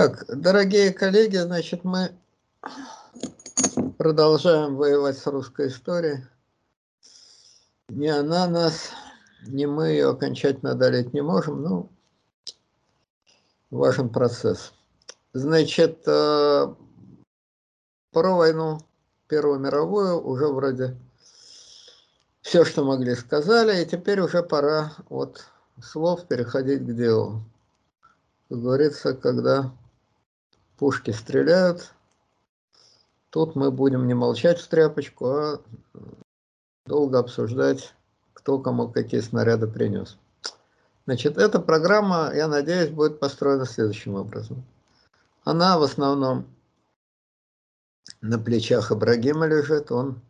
Так, дорогие коллеги, значит, мы продолжаем воевать с русской историей. Ни она нас, ни мы ее окончательно одолеть не можем, ну, важен процесс. Значит, э, про войну Первую мировую уже вроде все, что могли, сказали, и теперь уже пора от слов переходить к делу. Как говорится, когда пушки стреляют, тут мы будем не молчать в тряпочку, а долго обсуждать, кто кому какие снаряды принес. Значит, эта программа, я надеюсь, будет построена следующим образом. Она в основном на плечах Ибрагима лежит, он,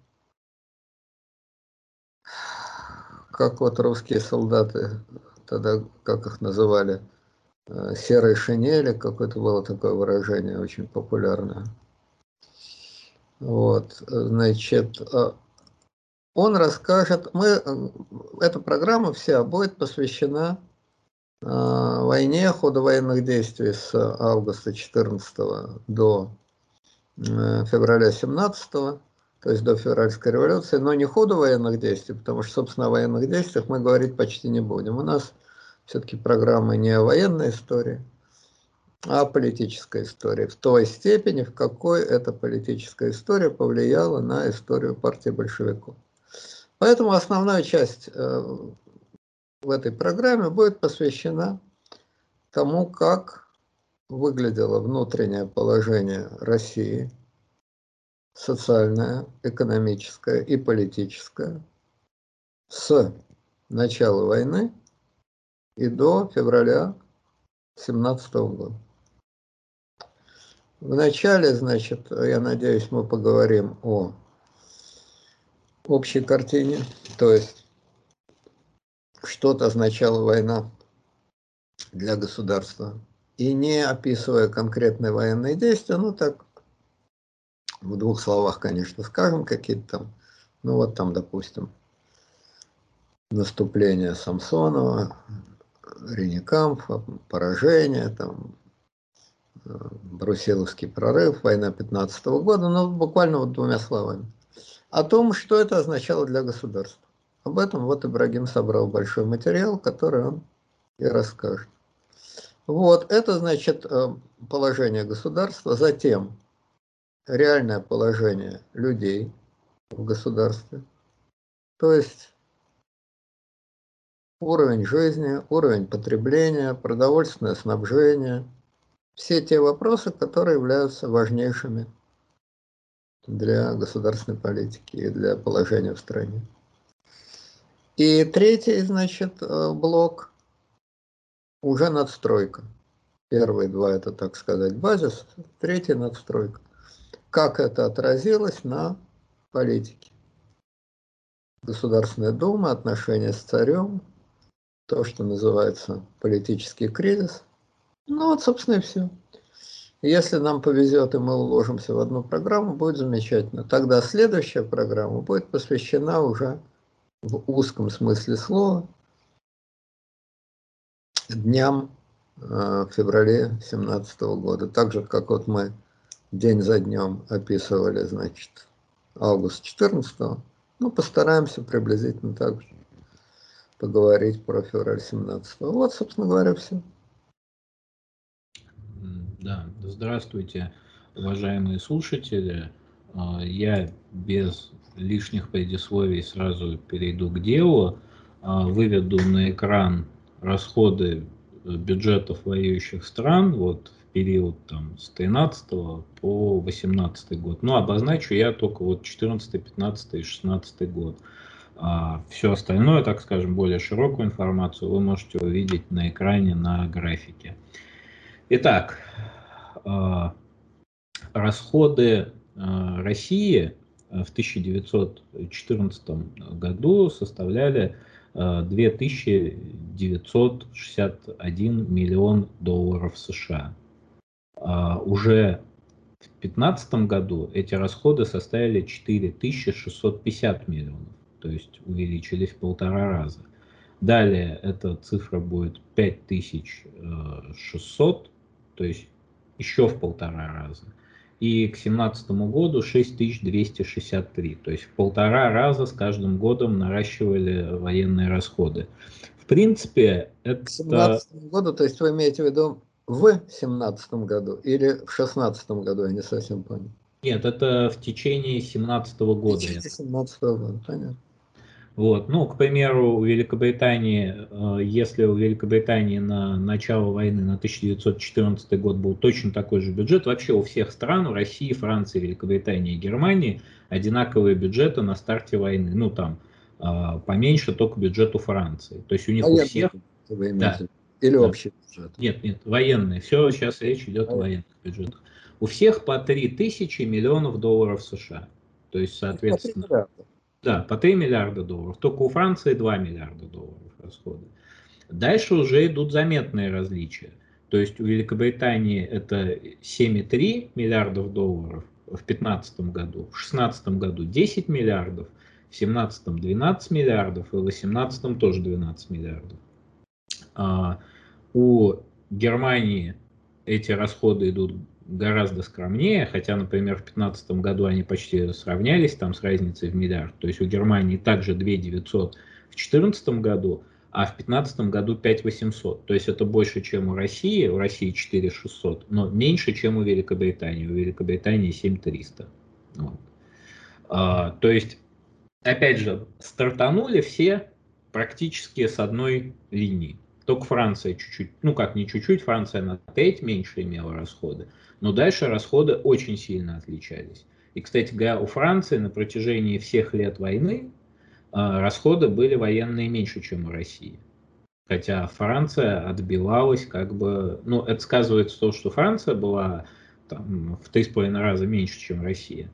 как вот русские солдаты, тогда, как их называли, серой шинели, какое-то было такое выражение очень популярное. Вот, значит, э, он расскажет, мы, э, эта программа вся будет посвящена войне, ходу военных действий с августа 14 до февраля 17, то есть до февральской революции, но не ходу военных действий, потому что, собственно, о военных действиях мы говорить почти не будем. У нас все-таки программа не о военной истории, а о политической истории. В той степени, в какой эта политическая история повлияла на историю партии большевиков. Поэтому основная часть э, в этой программе будет посвящена тому, как выглядело внутреннее положение России, социальное, экономическое и политическое, с начала войны и до февраля 2017 года. Вначале, значит, я надеюсь, мы поговорим о общей картине, то есть что-то означала война для государства. И не описывая конкретные военные действия, ну так, в двух словах, конечно, скажем какие-то там, ну вот там, допустим, наступление Самсонова, Ренекамп, поражение, там, э, Брусиловский прорыв, война 15 -го года, ну, буквально вот двумя словами. О том, что это означало для государства. Об этом вот Ибрагим собрал большой материал, который он и расскажет. Вот, это значит э, положение государства, затем реальное положение людей в государстве. То есть уровень жизни, уровень потребления, продовольственное снабжение. Все те вопросы, которые являются важнейшими для государственной политики и для положения в стране. И третий, значит, э, блок уже надстройка. Первые два это, так сказать, базис, третий надстройка. Как это отразилось на политике? Государственная дума, отношения с царем, то, что называется политический кризис. Ну вот, собственно, и все. Если нам повезет, и мы уложимся в одну программу, будет замечательно. Тогда следующая программа будет посвящена уже в узком смысле слова дням э, в феврале 2017 года. Так же, как вот мы день за днем описывали, значит, август 14 ну, постараемся приблизительно так же поговорить про февраль 17 -го. Вот, собственно говоря, все. Да, здравствуйте, уважаемые слушатели. А, я без лишних предисловий сразу перейду к делу. А, выведу на экран расходы бюджетов воюющих стран вот в период там, с 13 по 18 год. Ну, обозначу я только вот 14, 15 и 16 год. А все остальное, так скажем, более широкую информацию вы можете увидеть на экране на графике. Итак, а, расходы а, России в 1914 году составляли 2961 миллион долларов США. Уже в 2015 году эти расходы составили 4650 миллионов то есть увеличились в полтора раза. Далее эта цифра будет 5600, то есть еще в полтора раза. И к 2017 году 6263. То есть в полтора раза с каждым годом наращивали военные расходы. В принципе, это... К 2017 году, то есть вы имеете в виду в 2017 году или в 2016 году, я не совсем понял. Нет, это в течение 2017 года. В течение 2017 года, понятно. Вот. Ну, к примеру, у Великобритании, э, если у Великобритании на начало войны, на 1914 год был точно такой же бюджет, вообще у всех стран, у России, Франции, Великобритании и Германии одинаковые бюджеты на старте войны. Ну, там, э, поменьше только бюджет у Франции. То есть у них а у всех... Да. Или да. общий бюджет? Нет, нет, военные. Все, сейчас речь идет а о военных бюджетах. У всех по 3 тысячи миллионов долларов США. То есть, соответственно... Да, по 3 миллиарда долларов. Только у Франции 2 миллиарда долларов расходы. Дальше уже идут заметные различия. То есть у Великобритании это 7,3 миллиардов долларов в 2015 году, в 2016 году 10 миллиардов, в 2017 12 миллиардов и в 2018 тоже 12 миллиардов. А у Германии эти расходы идут гораздо скромнее, хотя, например, в 2015 году они почти сравнялись там с разницей в миллиард. То есть у Германии также 2 900 в 2014 году, а в 2015 году 5 800. То есть это больше, чем у России, у России 4 600, но меньше, чем у Великобритании. У Великобритании 7 300. Вот. А, то есть, опять же, стартанули все практически с одной линии. Только Франция чуть-чуть, ну как не чуть-чуть, Франция на треть меньше имела расходы. Но дальше расходы очень сильно отличались. И, кстати говоря, у Франции на протяжении всех лет войны а, расходы были военные меньше, чем у России. Хотя Франция отбивалась как бы... Ну, это сказывается то, что Франция была там, в три с половиной раза меньше, чем Россия.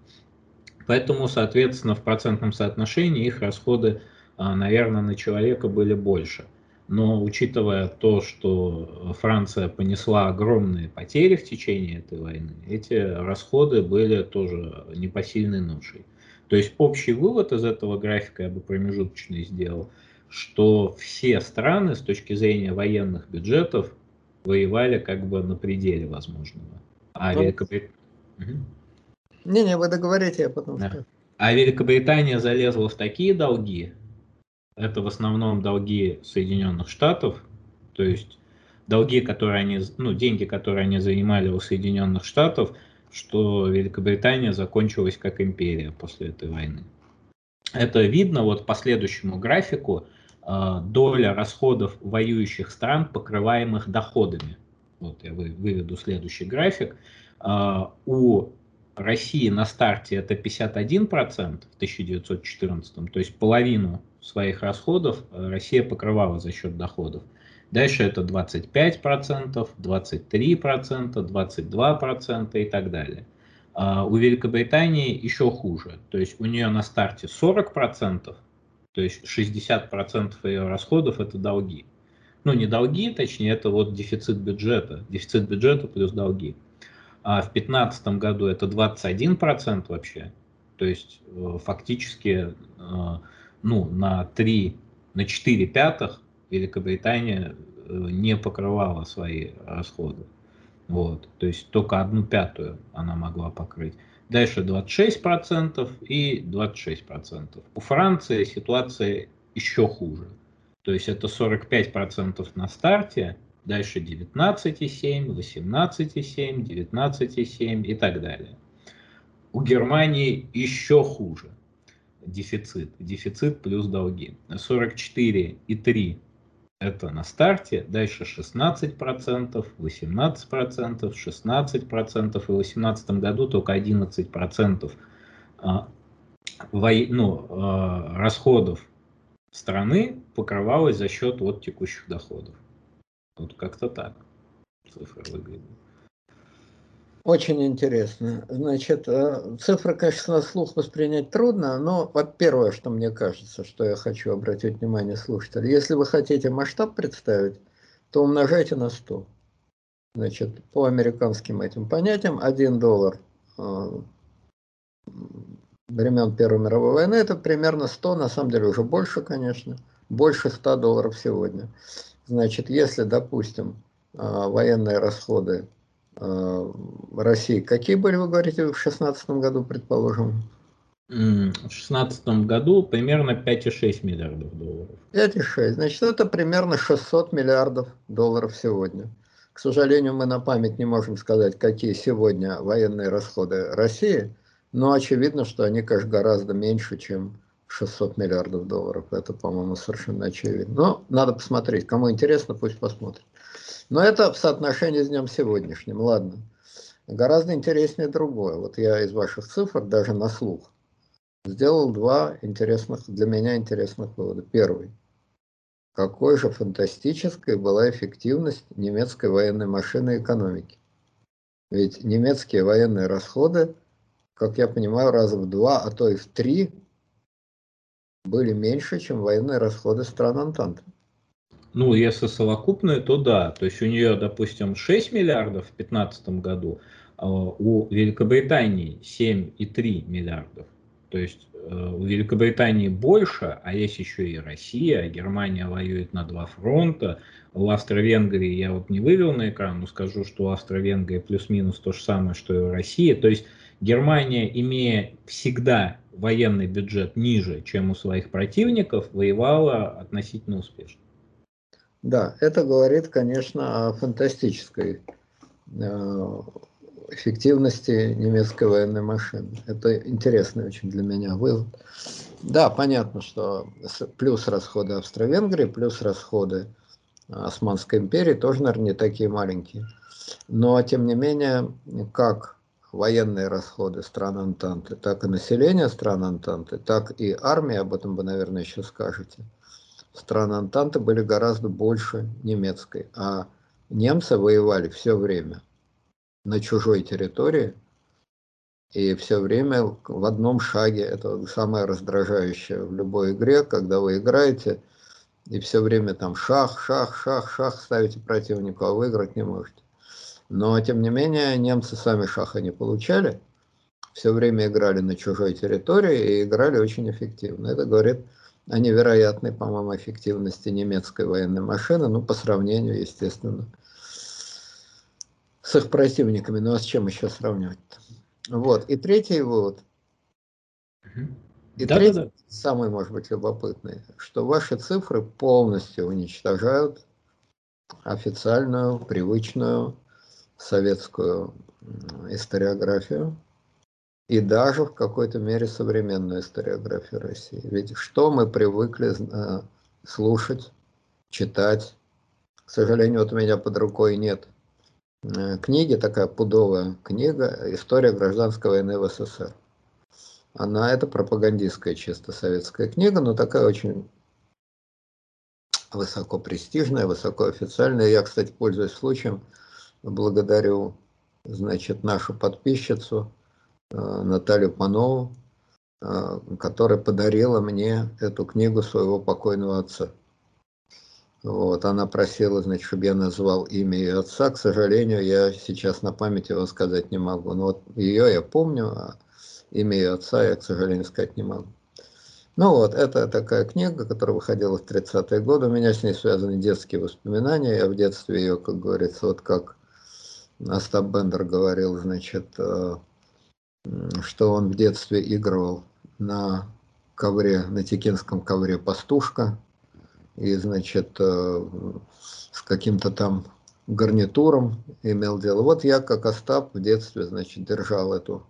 Поэтому, соответственно, в процентном соотношении их расходы, а, наверное, на человека были больше но учитывая то, что Франция понесла огромные потери в течение этой войны, эти расходы были тоже непосильной ношей. То есть общий вывод из этого графика я бы промежуточный сделал, что все страны с точки зрения военных бюджетов воевали как бы на пределе возможного. А ну, Великобритания... Не-не, вы договорите, я потом да. скажу. А Великобритания залезла в такие долги, это в основном долги Соединенных Штатов, то есть долги, которые они, ну, деньги, которые они занимали у Соединенных Штатов, что Великобритания закончилась как империя после этой войны. Это видно вот по следующему графику, э, доля расходов воюющих стран, покрываемых доходами. Вот я выведу следующий график. Э, у России на старте это 51% в 1914, то есть половину своих расходов э, Россия покрывала за счет доходов. Дальше это 25%, 23%, 22% и так далее. А у Великобритании еще хуже. То есть у нее на старте 40%, то есть 60% ее расходов это долги. Ну не долги, точнее это вот дефицит бюджета. Дефицит бюджета плюс долги. А в 2015 году это 21% вообще. То есть э, фактически э, ну, на 3, на 4 пятых Великобритания э, не покрывала свои расходы. Вот, то есть только одну пятую она могла покрыть. Дальше 26% и 26%. У Франции ситуация еще хуже. То есть это 45% на старте, дальше 19,7, 18,7, 19,7 и так далее. У Германии еще хуже дефицит. Дефицит плюс долги. 44,3 это на старте, дальше 16%, 18%, 16% и в 2018 году только 11% а, ну, а, расходов страны покрывалось за счет вот текущих доходов. Вот как-то так цифры выглядят. Очень интересно. Значит, э, цифры, конечно, на слух воспринять трудно, но вот первое, что мне кажется, что я хочу обратить внимание слушателей, если вы хотите масштаб представить, то умножайте на 100. Значит, по американским этим понятиям, 1 доллар э, времен Первой мировой войны, это примерно 100, на самом деле уже больше, конечно, больше 100 долларов сегодня. Значит, если, допустим, э, военные расходы России. Какие были, вы говорите, в 2016 году, предположим? В 2016 году примерно 5,6 миллиардов долларов. 5,6. Значит, это примерно 600 миллиардов долларов сегодня. К сожалению, мы на память не можем сказать, какие сегодня военные расходы России, но очевидно, что они, конечно, гораздо меньше, чем 600 миллиардов долларов. Это, по-моему, совершенно очевидно. Но надо посмотреть. Кому интересно, пусть посмотрит. Но это в соотношении с днем сегодняшним. Ладно. Гораздо интереснее другое. Вот я из ваших цифр даже на слух сделал два интересных, для меня интересных вывода. Первый. Какой же фантастической была эффективность немецкой военной машины экономики. Ведь немецкие военные расходы, как я понимаю, раза в два, а то и в три были меньше, чем военные расходы стран Антанты. Ну, если совокупные, то да. То есть у нее, допустим, 6 миллиардов в 2015 году, а у Великобритании 7,3 миллиардов. То есть э, у Великобритании больше, а есть еще и Россия, Германия воюет на два фронта. У Австро-Венгрии я вот не вывел на экран, но скажу, что у Австро-Венгрии плюс-минус то же самое, что и у России. То есть Германия, имея всегда военный бюджет ниже, чем у своих противников, воевала относительно успешно. Да, это говорит, конечно, о фантастической э, эффективности немецкой военной машины. Это интересный очень для меня вывод. Да, понятно, что плюс расходы Австро-Венгрии, плюс расходы Османской империи тоже, наверное, не такие маленькие. Но, тем не менее, как военные расходы стран Антанты, так и население стран Антанты, так и армия, об этом вы, наверное, еще скажете, стран Антанты были гораздо больше немецкой, а немцы воевали все время на чужой территории, и все время в одном шаге, это самое раздражающее в любой игре, когда вы играете, и все время там шах, шах, шах, шах ставите противнику, а выиграть не можете. Но, тем не менее, немцы сами шаха не получали, все время играли на чужой территории и играли очень эффективно. Это говорит о невероятной, по-моему, эффективности немецкой военной машины, ну, по сравнению, естественно, с их противниками. Ну а с чем еще сравнивать-то? Вот. И третий вывод. И да, третий, да, да. самый, может быть, любопытный, что ваши цифры полностью уничтожают официальную, привычную советскую историографию и даже в какой-то мере современную историографию России. Ведь что мы привыкли э, слушать, читать, к сожалению, вот у меня под рукой нет Э, книги, такая пудовая книга «История гражданской войны в СССР». Она, это пропагандистская чисто советская книга, но такая очень высоко престижная, высоко официальная. Я, кстати, пользуясь случаем, благодарю, значит, нашу подписчицу Наталью Панову, э, которая подарила мне эту книгу своего покойного отца. Вот, она просила, значит, чтобы я назвал имя ее отца. К сожалению, я сейчас на память его сказать не могу. Но вот ее я помню, а имя ее отца я, к сожалению, сказать не могу. Ну вот, это такая книга, которая выходила в 30-е годы. У меня с ней связаны детские воспоминания. Я в детстве ее, как говорится, вот как Остап Бендер говорил, значит, э, что он в детстве играл на ковре, на текинском ковре пастушка, и, значит, э, с каким-то там гарнитуром имел дело. Вот я, как Остап, в детстве, значит, держал эту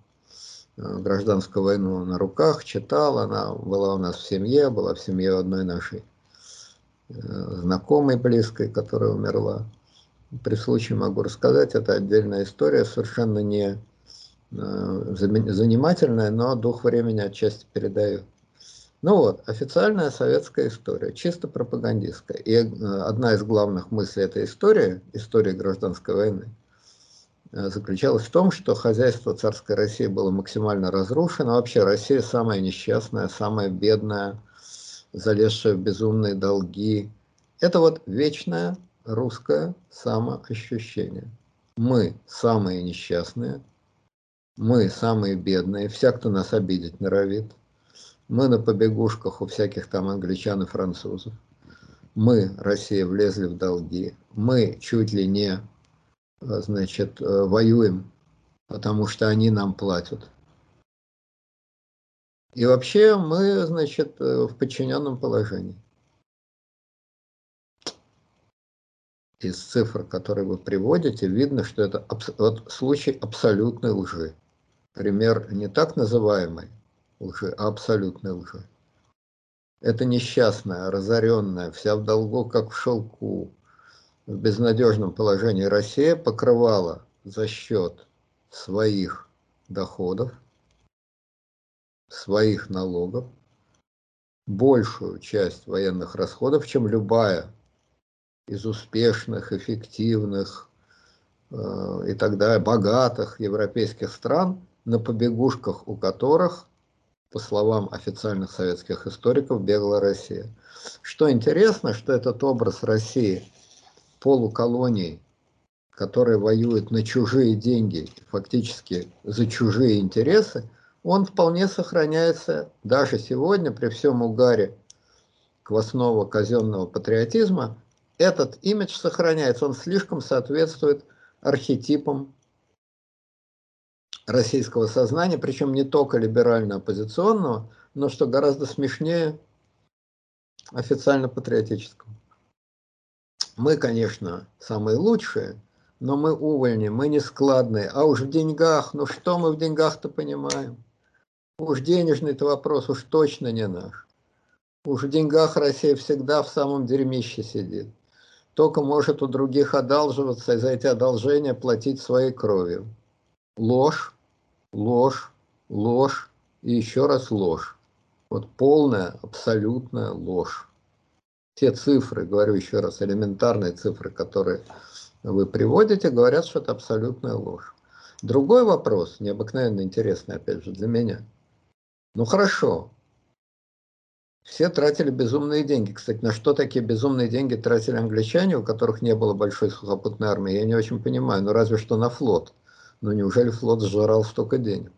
э, гражданскую войну на руках, читал, она была у нас в семье, была в семье одной нашей э, знакомой близкой, которая умерла. При случае могу рассказать, это отдельная история, совершенно не занимательная, но дух времени отчасти передает. Ну вот, официальная советская история, чисто пропагандистская. И э, одна из главных мыслей этой истории, истории гражданской войны, э, заключалась в том, что хозяйство царской России было максимально разрушено. Вообще Россия самая несчастная, самая бедная, залезшая в безумные долги. Это вот вечное русское самоощущение. Мы самые несчастные, мы самые бедные, вся, кто нас обидеть норовит – мы на побегушках у всяких там англичан и французов. Мы, Россия, влезли в долги. Мы чуть ли не значит, воюем, потому что они нам платят. И вообще мы, значит, в подчиненном положении. Из цифр, которые вы приводите, видно, что это вот случай абсолютной лжи. Пример не так называемой лжи, а абсолютной лжи. Это несчастная, разоренная, вся в долгу, как в шелку, в безнадежном положении Россия покрывала за счет своих доходов, своих налогов, большую часть военных расходов, чем любая из успешных, эффективных э, и так далее, богатых европейских стран, на побегушках у которых, по словам официальных советских историков, бегала Россия. Что интересно, что этот образ России полуколонии, которые воюют на чужие деньги, фактически за чужие интересы, он вполне сохраняется даже сегодня при всем угаре квасного казенного патриотизма. Этот имидж сохраняется, он слишком соответствует архетипам российского сознания, причем не только либерально-оппозиционного, но, что гораздо смешнее, официально-патриотического. Мы, конечно, самые лучшие, но мы увольни, мы не складные. А уж в деньгах, ну что мы в деньгах-то понимаем? Уж денежный-то вопрос уж точно не наш. Уж в деньгах Россия всегда в самом дерьмище сидит. Только может у других одалживаться и за эти одолжения платить своей кровью. Ложь, ложь, ложь и еще раз ложь. Вот полная, абсолютная ложь. Те цифры, говорю еще раз, элементарные цифры, которые вы приводите, говорят, что это абсолютная ложь. Другой вопрос, необыкновенно интересный, опять же, для меня – ну хорошо. Все тратили безумные деньги. Кстати, на что такие безумные деньги тратили англичане, у которых не было большой сухопутной армии, я не очень понимаю. Ну разве что на флот. Но неужели флот сжирал столько денег?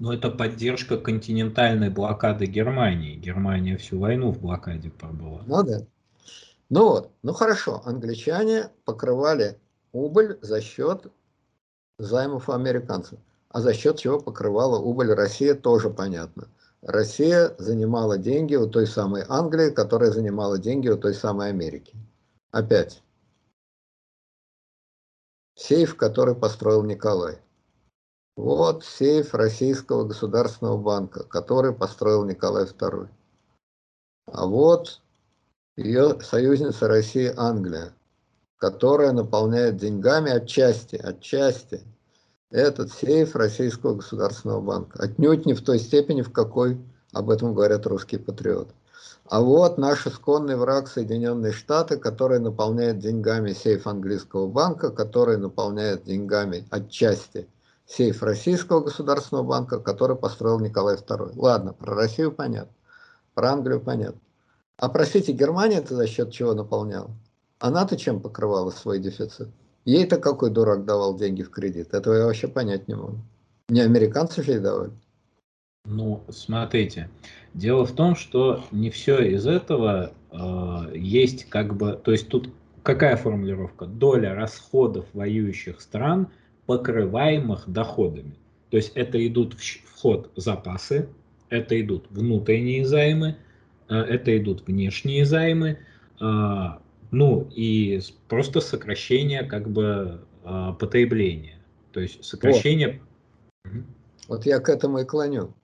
Ну это поддержка континентальной блокады Германии. Германия всю войну в блокаде пробыла. Ну да. Ну вот, ну хорошо, англичане покрывали убыль за счет займов американцев. А за счет чего покрывала убыль Россия, тоже понятно. Россия занимала деньги у той самой Англии, которая занимала деньги у той самой Америки. Опять. Сейф, который построил Николай. Вот сейф Российского государственного банка, который построил Николай II. А вот ее союзница России Англия, которая наполняет деньгами отчасти, отчасти этот сейф Российского государственного банка. Отнюдь не в той степени, в какой об этом говорят русские патриоты. А вот наш исконный враг Соединенные Штаты, который наполняет деньгами сейф английского банка, который наполняет деньгами отчасти сейф Российского государственного банка, который построил Николай II. Ладно, про Россию понятно, про Англию понятно. А простите, Германия это за счет чего наполняла? Она-то чем покрывала свой дефицит? Ей-то какой дурак давал деньги в кредит? Этого я вообще понять не могу. Не американцы же ей давали. Ну, смотрите, дело в том, что не все из этого э, есть как бы, то есть тут какая формулировка? Доля расходов воюющих стран, покрываемых доходами. То есть это идут в вход запасы, это идут внутренние займы, э, это идут внешние займы, э, ну и просто сокращение как бы а, потребления. То есть сокращение... Вот. вот я к этому и клоню.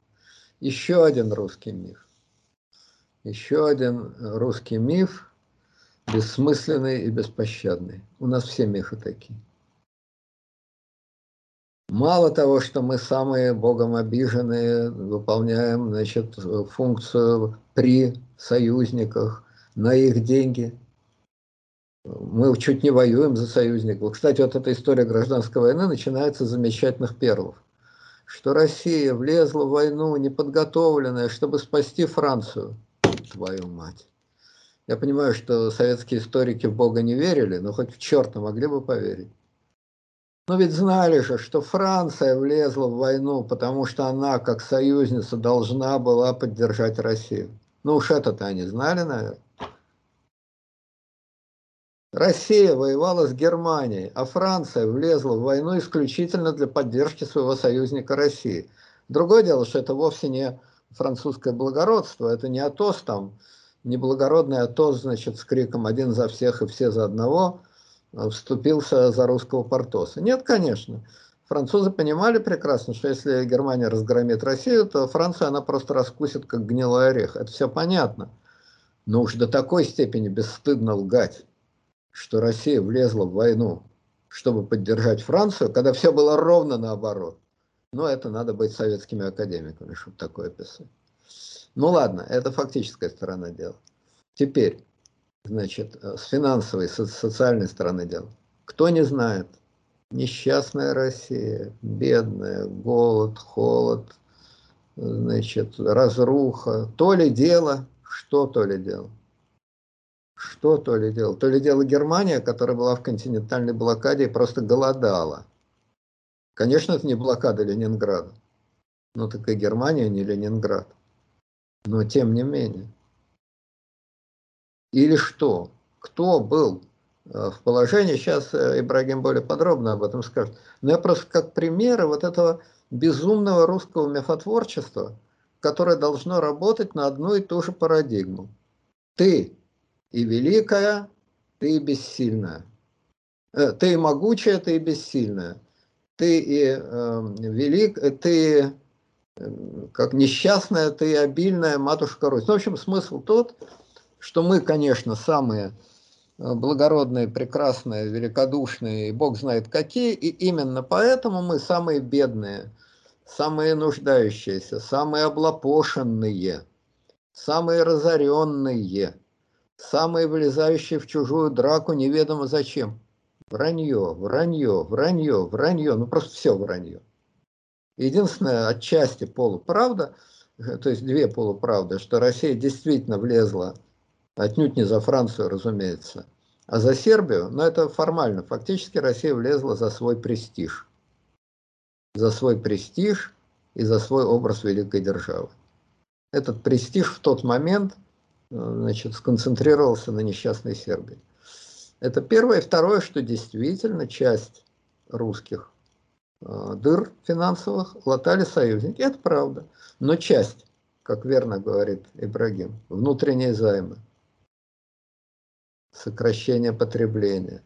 Еще один русский миф. Еще один русский миф, бессмысленный и беспощадный. У нас все мифы такие. Мало того, что мы самые богом обиженные, выполняем значит, функцию при союзниках на их деньги – мы чуть не воюем за союзников. Кстати, вот эта история гражданской войны начинается с замечательных перлов. Что Россия влезла в войну неподготовленная, чтобы спасти Францию. Твою мать. Я понимаю, что советские историки в Бога не верили, но хоть в черта могли бы поверить. Но ведь знали же, что Франция влезла в войну, потому что она, как союзница, должна была поддержать Россию. Ну уж это-то они знали, наверное. Россия воевала с Германией, а Франция влезла в войну исключительно для поддержки своего союзника России. Другое дело, что это вовсе не французское благородство, это не Атос там, не благородный Атос, значит, с криком «один за всех и все за одного» вступился за русского Портоса. Нет, конечно. Французы понимали прекрасно, что если Германия разгромит Россию, то Франция она просто раскусит, как гнилой орех. Это все понятно. Но уж до такой степени бесстыдно лгать, что Россия влезла в войну, чтобы поддержать Францию, когда все было ровно наоборот. Но это надо быть советскими академиками, чтобы такое писать. Ну ладно, это фактическая сторона дела. Теперь, значит, с финансовой, с социальной стороны дела. Кто не знает, несчастная Россия, бедная, голод, холод, значит, разруха. То ли дело, что то ли дело? Что то ли дело? То ли дело Германия, которая была в континентальной блокаде и просто голодала. Конечно, это не блокада Ленинграда. Ну так и Германия не Ленинград. Но тем не менее. Или что? Кто был Э, в положении. Сейчас э, Ибрагим более подробно об этом скажет. Но я просто как примеры вот этого безумного русского мифотворчества, которое должно работать на одну и ту же парадигму. Ты и великая, ты и бессильная. Э, ты и могучая, ты и бессильная. Ты и э, велик, ты как несчастная, ты и обильная матушка Русь. Ну, в общем, смысл тот, что мы, конечно, самые Э, благородные, прекрасные, великодушные, Бог знает какие, и именно поэтому мы самые бедные, самые нуждающиеся, самые облапошенные, самые разоренные, самые влезающие в чужую драку неведомо зачем. Вранье, вранье, вранье, вранье, ну просто все вранье. Единственное, отчасти полуправда, э, то есть две полуправды, что Россия действительно влезла Отнюдь не за Францию, разумеется, а за Сербию. Но это формально. Фактически Россия влезла за свой престиж. За свой престиж и за свой образ великой державы. Этот престиж в тот момент значит, сконцентрировался на несчастной Сербии. Это первое. Второе, что действительно часть русских э, дыр финансовых латали союзники. Это правда. Но часть, как верно говорит Ибрагим, внутренние займы – сокращение потребления,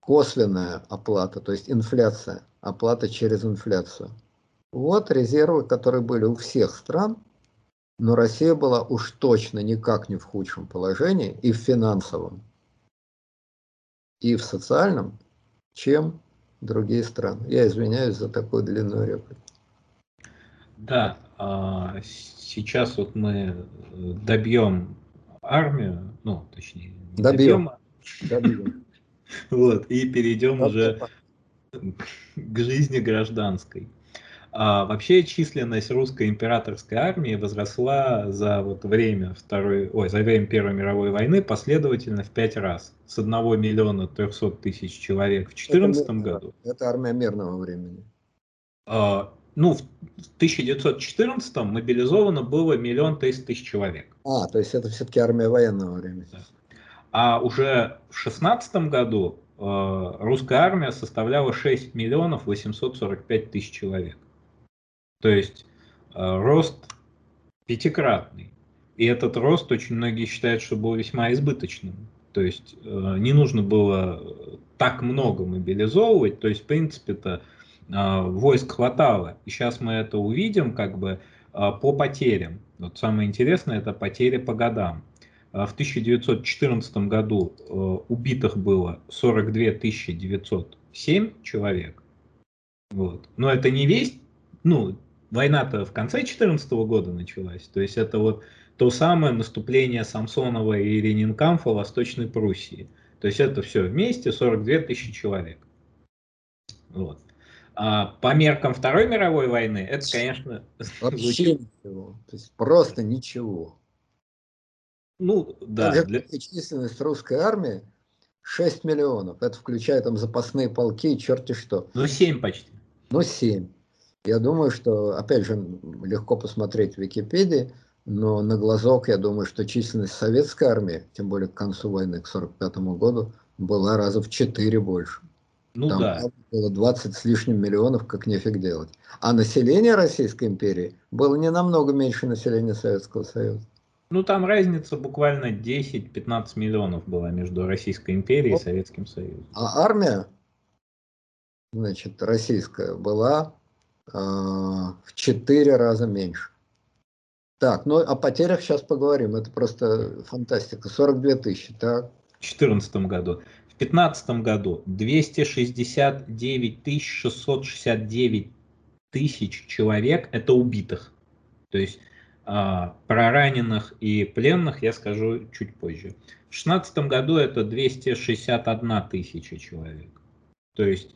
косвенная оплата, то есть инфляция, оплата через инфляцию. Вот резервы, которые были у всех стран, но Россия была уж точно никак не в худшем положении и в финансовом, и в социальном, чем другие страны. Я извиняюсь за такую длинную реплику. Да, а, сейчас вот мы добьем армию, ну, точнее, Добьем. Добьем. Вот, и перейдем уже к жизни гражданской. А вообще численность русской императорской армии возросла за вот время второй, ой, за время Первой мировой войны последовательно в пять раз. С 1 миллиона 300 тысяч человек в 2014 году. Это армия мирного времени. А, ну, в 1914 мобилизовано было миллион триста тысяч человек. А, то есть это все-таки армия военного времени. Да. А уже в 16 году э, русская армия составляла 6 миллионов 845 тысяч человек. То есть э, рост пятикратный. И этот рост очень многие считают, что был весьма избыточным. То есть э, не нужно было так много мобилизовывать. То есть, в принципе-то, войск хватало. И сейчас мы это увидим как бы по потерям. Вот самое интересное это потери по годам. В 1914 году э, убитых было 42 907 человек. Вот. Но это не весь, ну, война-то в конце 14 года началась. То есть это вот то самое наступление Самсонова и Ренинкамфа в Восточной Пруссии. То есть это все вместе 42 тысячи человек. Вот. А по меркам Второй мировой войны это, конечно... Вообще ничего. То есть просто ничего. Ну, да. Для... Численность русской армии 6 миллионов. Это включая там запасные полки и черти что. Ну, 7 почти. Ну, 7. Я думаю, что, опять же, легко посмотреть в Википедии, но на глазок я думаю, что численность советской армии, тем более к концу войны, к 1945 году, была раза в четыре больше. Ну Там да. было 20 с лишним миллионов, как нефиг делать. А население Российской империи было не намного меньше населения Советского Союза. Ну, там разница буквально 10-15 миллионов была между Российской империей и Советским Союзом. А армия, значит, российская, была в 4 раза меньше. Так, ну о потерях сейчас поговорим. Это просто фантастика. 42 тысячи, так? В 2014 году. В 2015 году 269 669 тысяч человек это убитых. То есть а, про раненых и пленных я скажу чуть позже. В 2016 году это 261 тысяча человек. То есть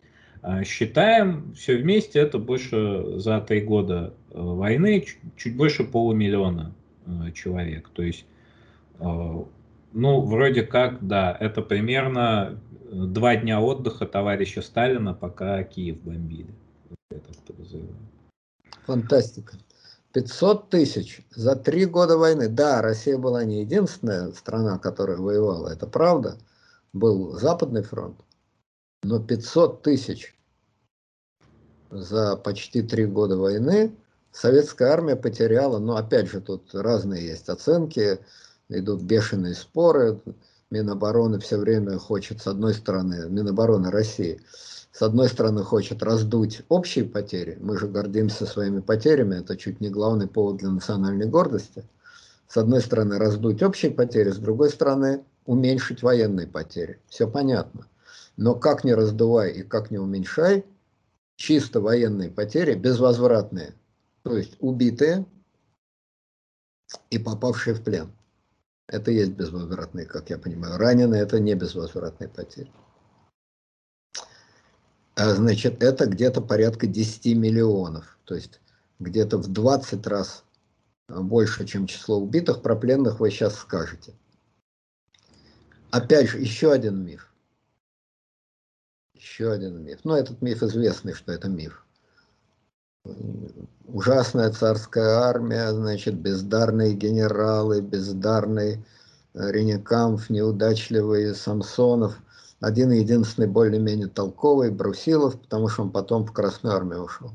считаем все вместе, это больше за три года э, войны, чуть больше полумиллиона э, человек. То есть, э, ну, вроде как, да, это примерно два дня отдыха товарища Сталина, пока Киев бомбили. Фантастика. 500 тысяч за три года войны. Да, Россия была не единственная страна, которая воевала, это правда. Был Западный фронт. Но 500 тысяч за почти три года войны советская армия потеряла, но опять же тут разные есть оценки, идут бешеные споры. Минобороны все время хочет, с одной стороны, Минобороны России – с одной стороны, хочет раздуть общие потери. Мы же гордимся своими потерями, это чуть не главный повод для национальной гордости. С одной стороны, раздуть общие потери, с другой стороны, уменьшить военные потери. Все понятно. Но как не раздувай и как не уменьшай, чисто военные потери, безвозвратные, то есть убитые и попавшие в плен. Это есть безвозвратные, как я понимаю. Раненые – это не безвозвратные потери. А, значит, это где-то порядка 10 миллионов, то есть где-то в 20 раз больше, чем число убитых, про пленных вы сейчас скажете. Опять же, еще один миф. Еще один миф. Но ну, этот миф известный, что это миф. Ужасная царская армия, значит, бездарные генералы, бездарный Ренекамф, неудачливый Самсонов – один единственный более-менее толковый, Брусилов, потому что он потом в Красную Армию ушел.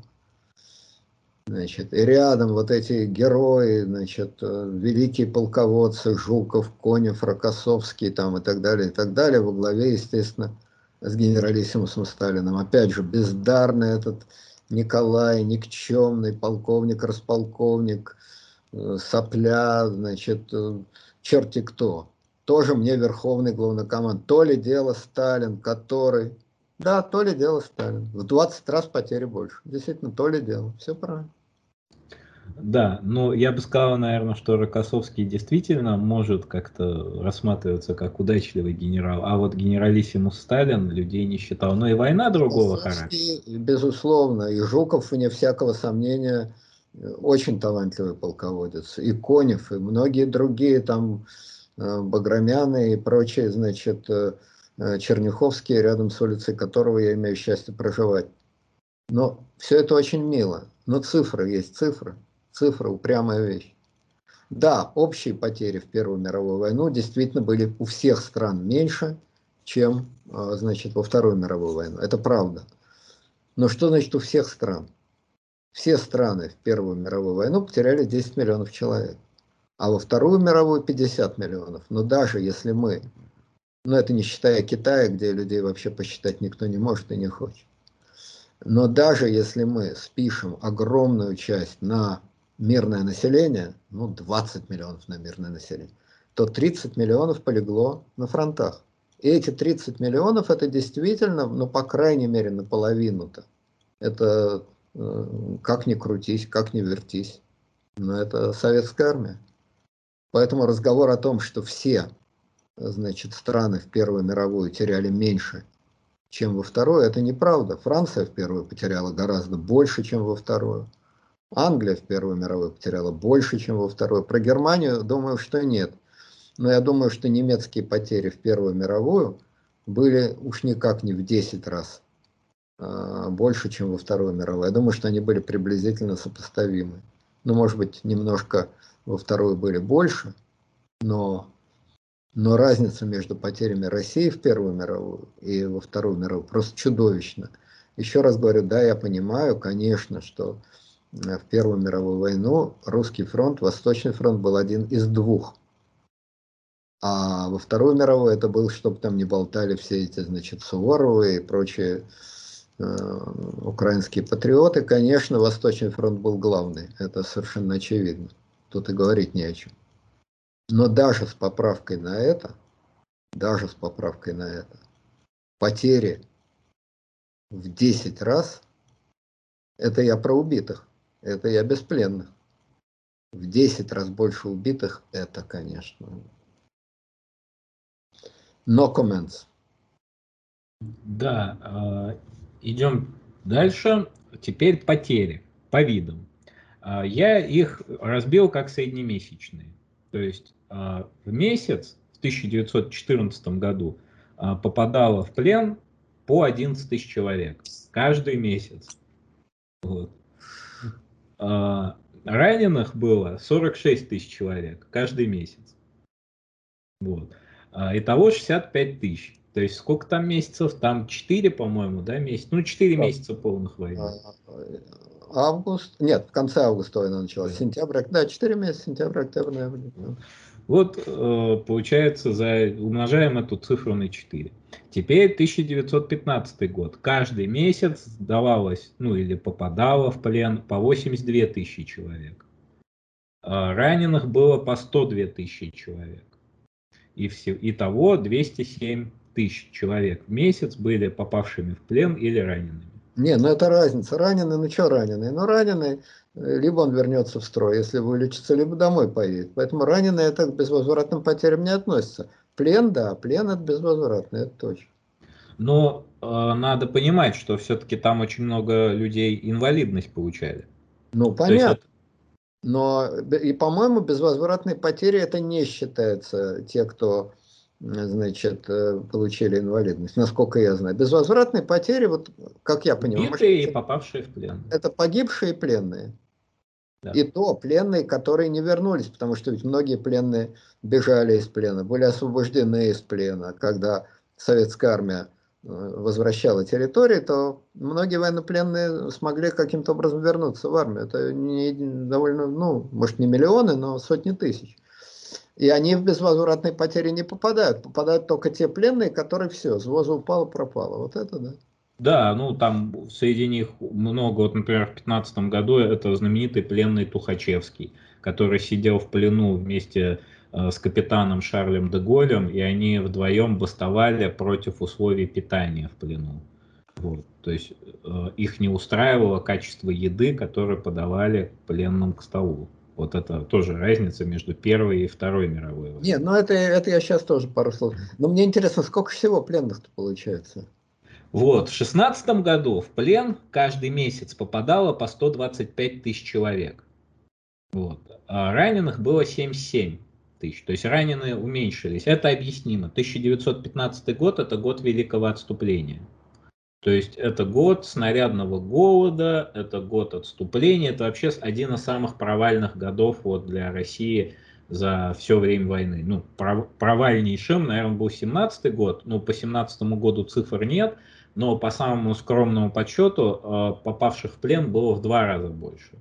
Значит, и рядом вот эти герои, значит, э, великие полководцы, Жуков, Конев, Рокоссовский там и так далее, и так далее, во главе, естественно, с генералиссимусом Сталином. Опять же, бездарный этот Николай, никчемный полковник, располковник, э, сопля, значит, э, черти кто тоже мне верховный главнокоманд. То ли дело Сталин, который... Да, то ли дело Сталин. В 20 раз потери больше. Действительно, то ли дело. Все правильно. Да, но я бы сказал, наверное, что Рокоссовский действительно может как-то рассматриваться как удачливый генерал, а вот генералиссимус Сталин людей не считал. Но и война другого характера. Безусловно, и Жуков, вне всякого сомнения, очень талантливый полководец. И Конев, и многие другие там Э, Баграмяны и прочие, значит, э, э, Черняховские, рядом с улицей которого я имею счастье проживать. Но все это очень мило. Но цифры есть цифры. Цифры – упрямая вещь. Да, общие потери в Первую мировую войну действительно были у всех стран меньше, чем значит, во Вторую мировую войну. Это правда. Но что значит у всех стран? Все страны в Первую мировую войну потеряли 10 миллионов человек а во Вторую мировую 50 миллионов. Но даже если мы, ну это не считая Китая, где людей вообще посчитать никто не может и не хочет, но даже если мы спишем огромную часть на мирное население, ну 20 миллионов на мирное население, то 30 миллионов полегло на фронтах. И эти 30 миллионов это действительно, ну по крайней мере наполовину-то. Это э, как ни крутись, как ни вертись. Но это советская армия. Поэтому разговор о том, что все значит, страны в Первую мировую теряли меньше, чем во Вторую, это неправда. Франция в Первую потеряла гораздо больше, чем во Вторую. Англия в Первую мировую потеряла больше, чем во Вторую. Про Германию думаю, что нет. Но я думаю, что немецкие потери в Первую мировую были уж никак не в 10 раз а, больше, чем во Вторую мировую. Я думаю, что они были приблизительно сопоставимы. Ну, может быть, немножко во вторую были больше, но, но разница между потерями России в Первую мировую и во Вторую мировую просто чудовищна. Еще раз говорю, да, я понимаю, конечно, что э, в Первую мировую войну русский фронт, Восточный фронт был один из двух. А во Вторую мировую это был, чтобы там не болтали все эти, значит, Суворовы и прочие э, украинские патриоты. Конечно, Восточный фронт был главный, это совершенно очевидно. Тут и говорить не о чем. Но даже с поправкой на это, даже с поправкой на это, потери в 10 раз, это я про убитых, это я без пленных. В 10 раз больше убитых, это, конечно. No comments. Да, а, идем дальше. Теперь потери по видам. А, я их разбил как среднемесячные. То есть а, в месяц в 1914 году попадало в плен по 11 тысяч человек каждый месяц. Вот. А, раненых было 46 тысяч человек каждый месяц. Вот. А, итого 65 тысяч. То есть сколько там месяцев? Там 4, по-моему, да, месяца? Ну, 4 месяца полных войны. А, август, нет, в конце августа война началась, сентябрь, да, 4 месяца, сентябрь, октябрь, ноябрь. Вот, э, получается, за, умножаем эту цифру на 4. Теперь 1915 год. Каждый месяц сдавалось, ну или попадало в плен по 82 тысячи человек. А раненых было по 102 тысячи человек. И все, итого 207 тысяч человек в месяц были попавшими в плен или ранеными. Не, ну это разница. Раненый, ну что раненый? Ну раненый, э, либо он вернется в строй, если вылечится, либо домой поедет. Поэтому раненый это к безвозвратным потерям не относится. Плен, да, плен это безвозвратный, это точно. Но э, надо понимать, что все-таки там очень много людей инвалидность получали. Ну, понятно. Есть, Но, и, по-моему, безвозвратные потери это не считается те, кто значит, э, получили инвалидность, насколько я знаю. Безвозвратные потери, вот как я понимаю... Убитые и попавшие в плен. Это погибшие и пленные. Да. И то пленные, которые не вернулись, потому что ведь многие пленные бежали из плена, были освобождены из плена. Когда советская армия э, возвращала территории, то многие военнопленные смогли каким-то образом вернуться в армию. Это не, довольно, ну, может не миллионы, но сотни тысяч. И они в безвозвратные потери не попадают. Попадают только те пленные, которые все, с воза упало, пропало. Вот это да. Да, ну там среди них много, вот, например, в 15 году это знаменитый пленный Тухачевский, который сидел в плену вместе э, с капитаном Шарлем де Голем, и они вдвоем бастовали против условий питания в плену. Вот, то есть э, их не устраивало качество еды, которое подавали пленным к столу. Вот это тоже разница между Первой и Второй мировой войной. Нет, ну это, это я сейчас тоже пару слов. Но мне интересно, сколько всего пленных-то получается? Вот, в шестнадцатом году в плен каждый месяц попадало по 125 тысяч человек. Вот. А раненых было 77 тысяч. То есть раненые уменьшились. Это объяснимо. 1915 год – это год Великого отступления. То есть это год снарядного голода, это год отступления, это вообще один из самых провальных годов вот для России за все время войны. Ну, провальнейшим, наверное, был 17 год, ну, по 17 году цифр нет, но по самому скромному подсчету э, попавших в плен было в два раза больше.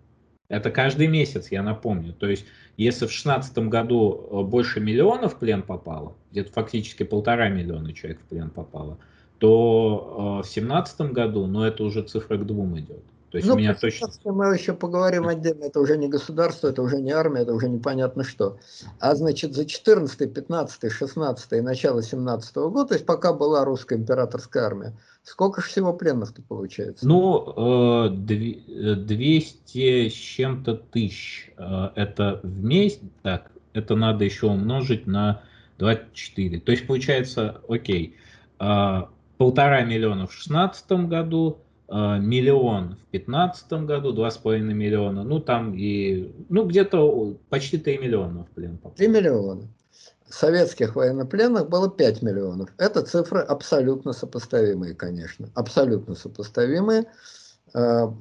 Это каждый месяц, я напомню. То есть, если в 2016 году э, больше миллиона в плен попало, где-то фактически полтора миллиона человек в плен попало, то э, в семнадцатом году, но это уже цифра к двум идет. То есть ну, у меня точно... Мы еще поговорим отдельно, это уже не государство, это уже не армия, это уже непонятно что. А значит, за 14, 15, 16 и начало 17 года, то есть пока была русская императорская армия, сколько же всего пленных-то получается? Ну, 200 с чем-то тысяч. Э, это вместе, так, это надо еще умножить на 24. То есть получается, окей, э, полтора миллиона в шестнадцатом году, э, миллион в пятнадцатом году, два с половиной миллиона, ну там и, ну где-то почти три миллиона в плен попало. 3 миллиона. Советских военнопленных было 5 миллионов. Это цифры абсолютно сопоставимые, конечно. Абсолютно сопоставимые. а,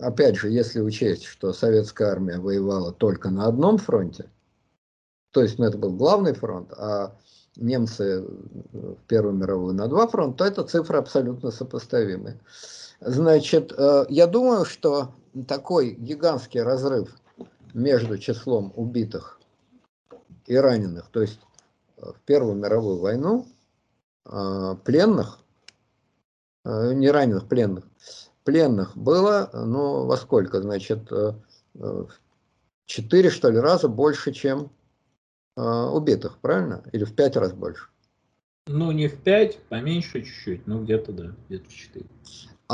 опять же, если учесть, что советская армия воевала только на одном фронте, то есть ну, это был главный фронт, а немцы в Первую мировую на два фронта, то эта цифра абсолютно сопоставимая. Значит, э, я думаю, что такой гигантский разрыв между числом убитых и раненых, то есть в Первую мировую войну э, пленных, э, не раненых, пленных, пленных было, ну, во сколько, значит, в четыре, что ли, раза больше, чем убитых, правильно? Или в пять раз больше? Ну, не в пять, поменьше чуть-чуть, ну, где-то, да, где-то в четыре.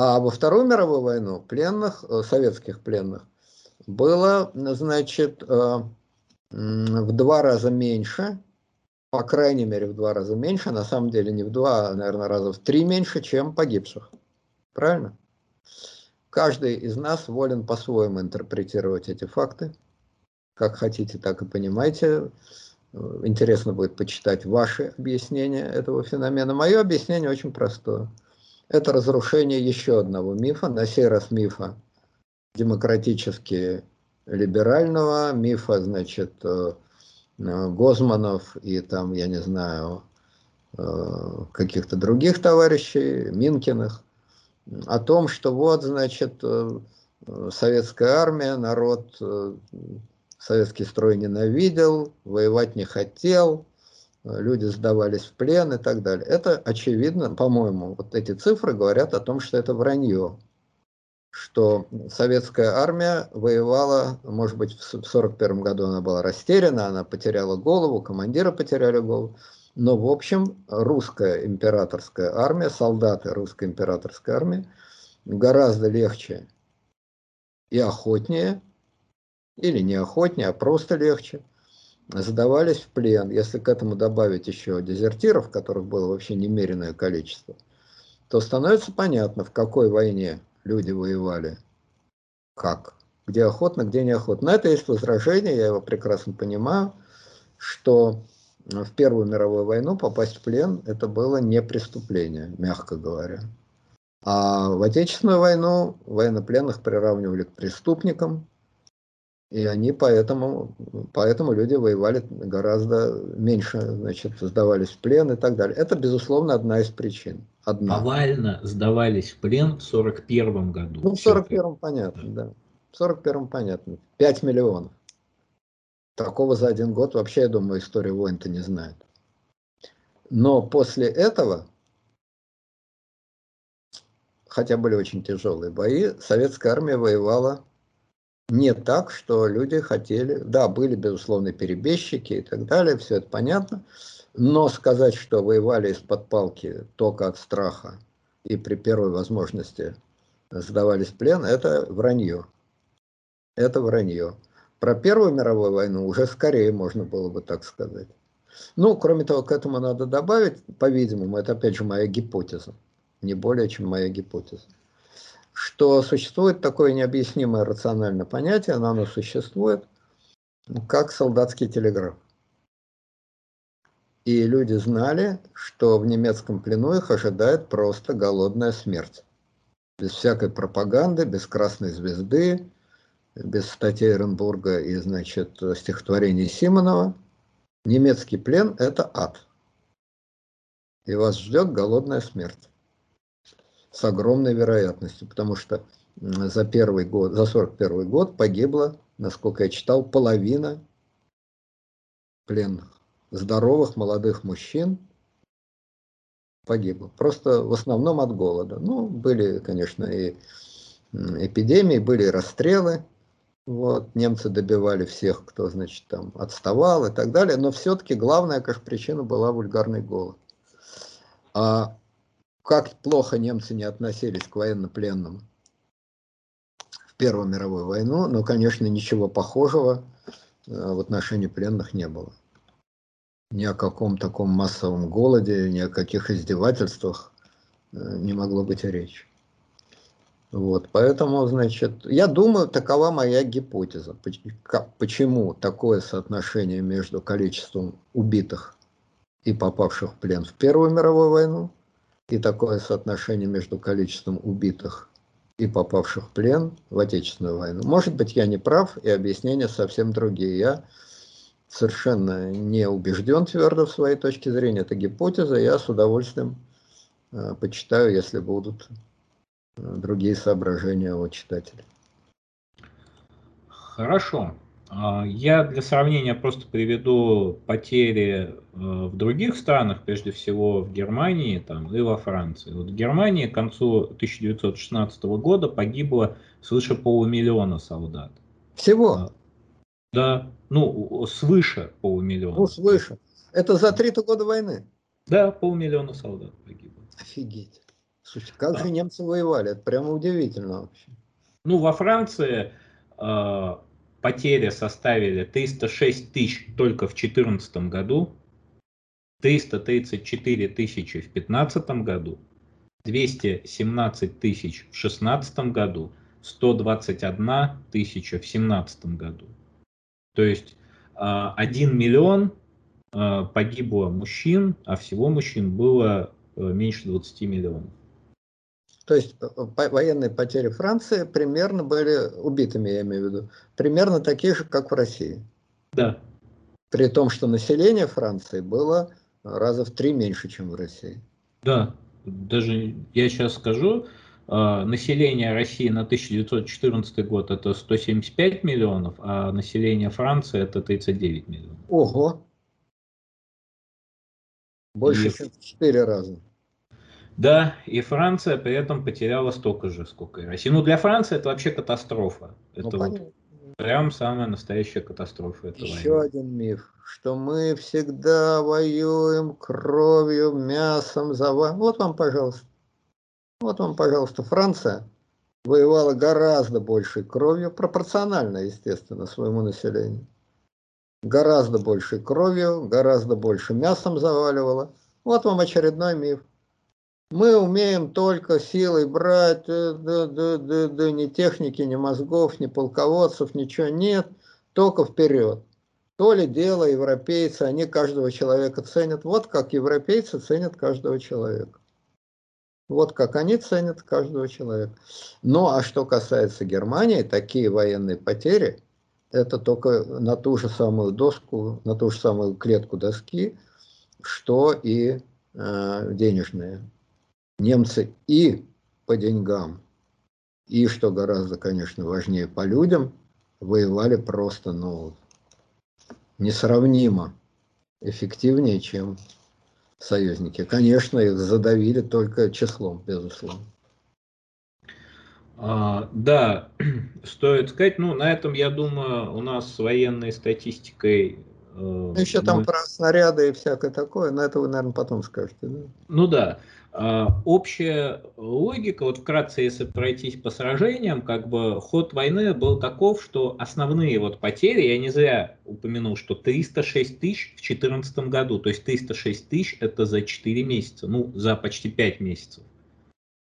А во Вторую мировую войну пленных, э, советских пленных, было, значит, э, в два раза меньше, по крайней мере, в два раза меньше, на самом деле не в два, а, наверное, раза в три меньше, чем погибших. Правильно? Каждый из нас волен по-своему интерпретировать эти факты. Как хотите, так и понимаете. Интересно будет почитать ваши объяснения этого феномена. Мое объяснение очень простое. Это разрушение еще одного мифа, на сей раз мифа демократически либерального, мифа, значит, э, э, Гозманов и там, я не знаю, э, каких-то других товарищей, Минкиных, о том, что вот, значит, советская армия, народ советский строй ненавидел, воевать не хотел, люди сдавались в плен и так далее. Это очевидно, по-моему, вот эти цифры говорят о том, что это вранье, что советская армия воевала, может быть, в 1941 году она была растеряна, она потеряла голову, командира потеряли голову, но, в общем, русская императорская армия, солдаты русской императорской армии гораздо легче и охотнее, или не охотнее, а просто легче – сдавались в плен. Если к этому добавить еще дезертиров, которых было вообще немеренное количество, то становится понятно, в какой войне люди воевали, как, где охотно, где неохотно. На это есть возражение, я его прекрасно понимаю, что в Первую мировую войну попасть в плен это было не преступление, мягко говоря. А в Отечественную войну военнопленных приравнивали к преступникам, и они поэтому, поэтому люди воевали гораздо меньше, значит, сдавались в плен и так далее. Это, безусловно, одна из причин. Одна. Повально сдавались в плен в 41 году. Ну, в 41 понятно, да. В 41 понятно. 5 миллионов. Такого за один год вообще, я думаю, история войн-то не знает. Но после этого, хотя были очень тяжелые бои, советская армия воевала не так, что люди хотели, да, были, безусловно, перебежчики и так далее, все это понятно, но сказать, что воевали из-под палки только от страха и при первой возможности сдавались в плен, это вранье. Это вранье. Про Первую мировую войну уже скорее можно было бы так сказать. Ну, кроме того, к этому надо добавить, по-видимому, это опять же моя гипотеза, не более чем моя гипотеза что существует такое необъяснимое рациональное понятие, но оно существует, как солдатский телеграф. И люди знали, что в немецком плену их ожидает просто голодная смерть. Без всякой пропаганды, без красной звезды, без статей Эренбурга и, значит, стихотворений Симонова. Немецкий плен – это ад. И вас ждет голодная смерть с огромной вероятностью, потому что за первый год, за 41 год погибло, насколько я читал, половина пленных. Здоровых молодых мужчин погибло. Просто в основном от голода. Ну, были, конечно, и эпидемии, были расстрелы. Вот, немцы добивали всех, кто, значит, там отставал и так далее. Но все-таки главная, конечно, причина была вульгарный голод. А как плохо немцы не относились к военнопленным в Первую мировую войну, но, конечно, ничего похожего э, в отношении пленных не было. Ни о каком таком массовом голоде, ни о каких издевательствах э, не могло быть речи. Вот, поэтому, значит, я думаю, такова моя гипотеза. Почему такое соотношение между количеством убитых и попавших в плен в Первую мировую войну и такое соотношение между количеством убитых и попавших в плен в Отечественную войну. Может быть, я не прав, и объяснения совсем другие. Я совершенно не убежден твердо в своей точке зрения. Это гипотеза, я с удовольствием э, почитаю, если будут э, другие соображения у читателя. Хорошо. А, я для сравнения просто приведу потери э, в других странах, прежде всего в Германии там, и во Франции. Вот в Германии к концу 1916 года погибло свыше полумиллиона солдат. Всего? А, да, ну, свыше полумиллиона. Ну, свыше. Это за три-то года войны? Да, полмиллиона солдат погибло. Офигеть. Слушайте, как а. же немцы воевали? Это прямо удивительно вообще. Ну, во Франции э, потери составили 306 тысяч только в 2014 году, 334 тысячи в 2015 году, 217 тысяч в 2016 году, 121 тысяча в 2017 году. То есть 1 а, миллион а, погибло мужчин, а всего мужчин было э, меньше 20 миллионов. То есть э, военные потери Франции примерно были убитыми, я имею в виду, примерно такие же, как в России. Да. При том, что население Франции было раза в три меньше, чем в России. Да, даже я сейчас скажу, э, население России на 1914 год это 175 миллионов, а население Франции это 39 миллионов. Ого! Больше, И... чем в 4 раза. Да, и Франция при этом потеряла столько же, сколько и Россия. Ну, для Франции это вообще катастрофа. Ну, это вот прям самая настоящая катастрофа. Этого Еще войны. один миф, что мы всегда воюем кровью, мясом, за Вот вам, пожалуйста. Вот вам, пожалуйста, Франция воевала гораздо большей кровью, пропорционально, естественно, своему населению. Гораздо большей кровью, гораздо больше мясом заваливала. Вот вам очередной миф. Мы умеем только силой брать, да, да, да, да, ни техники, ни мозгов, ни полководцев, ничего нет, только вперед. То ли дело европейцы, они каждого человека ценят. Вот как европейцы ценят каждого человека. Вот как они ценят каждого человека. Ну а что касается Германии, такие военные потери, это только на ту же самую доску, на ту же самую клетку доски, что и э, денежные немцы и по деньгам, и, что гораздо, конечно, важнее, по людям, воевали просто, ну, несравнимо эффективнее, чем союзники. Конечно, их задавили только числом, безусловно. А, да, стоит сказать, ну, на этом, я думаю, у нас с военной статистикой ну, еще там мы... про снаряды и всякое такое, но это вы, наверное, потом скажете. Да? Ну да. А, общая логика, вот вкратце, если пройтись по сражениям, как бы ход войны был таков, что основные вот потери, я не зря упомянул, что 306 тысяч в 2014 году, то есть 306 тысяч это за 4 месяца, ну, за почти 5 месяцев.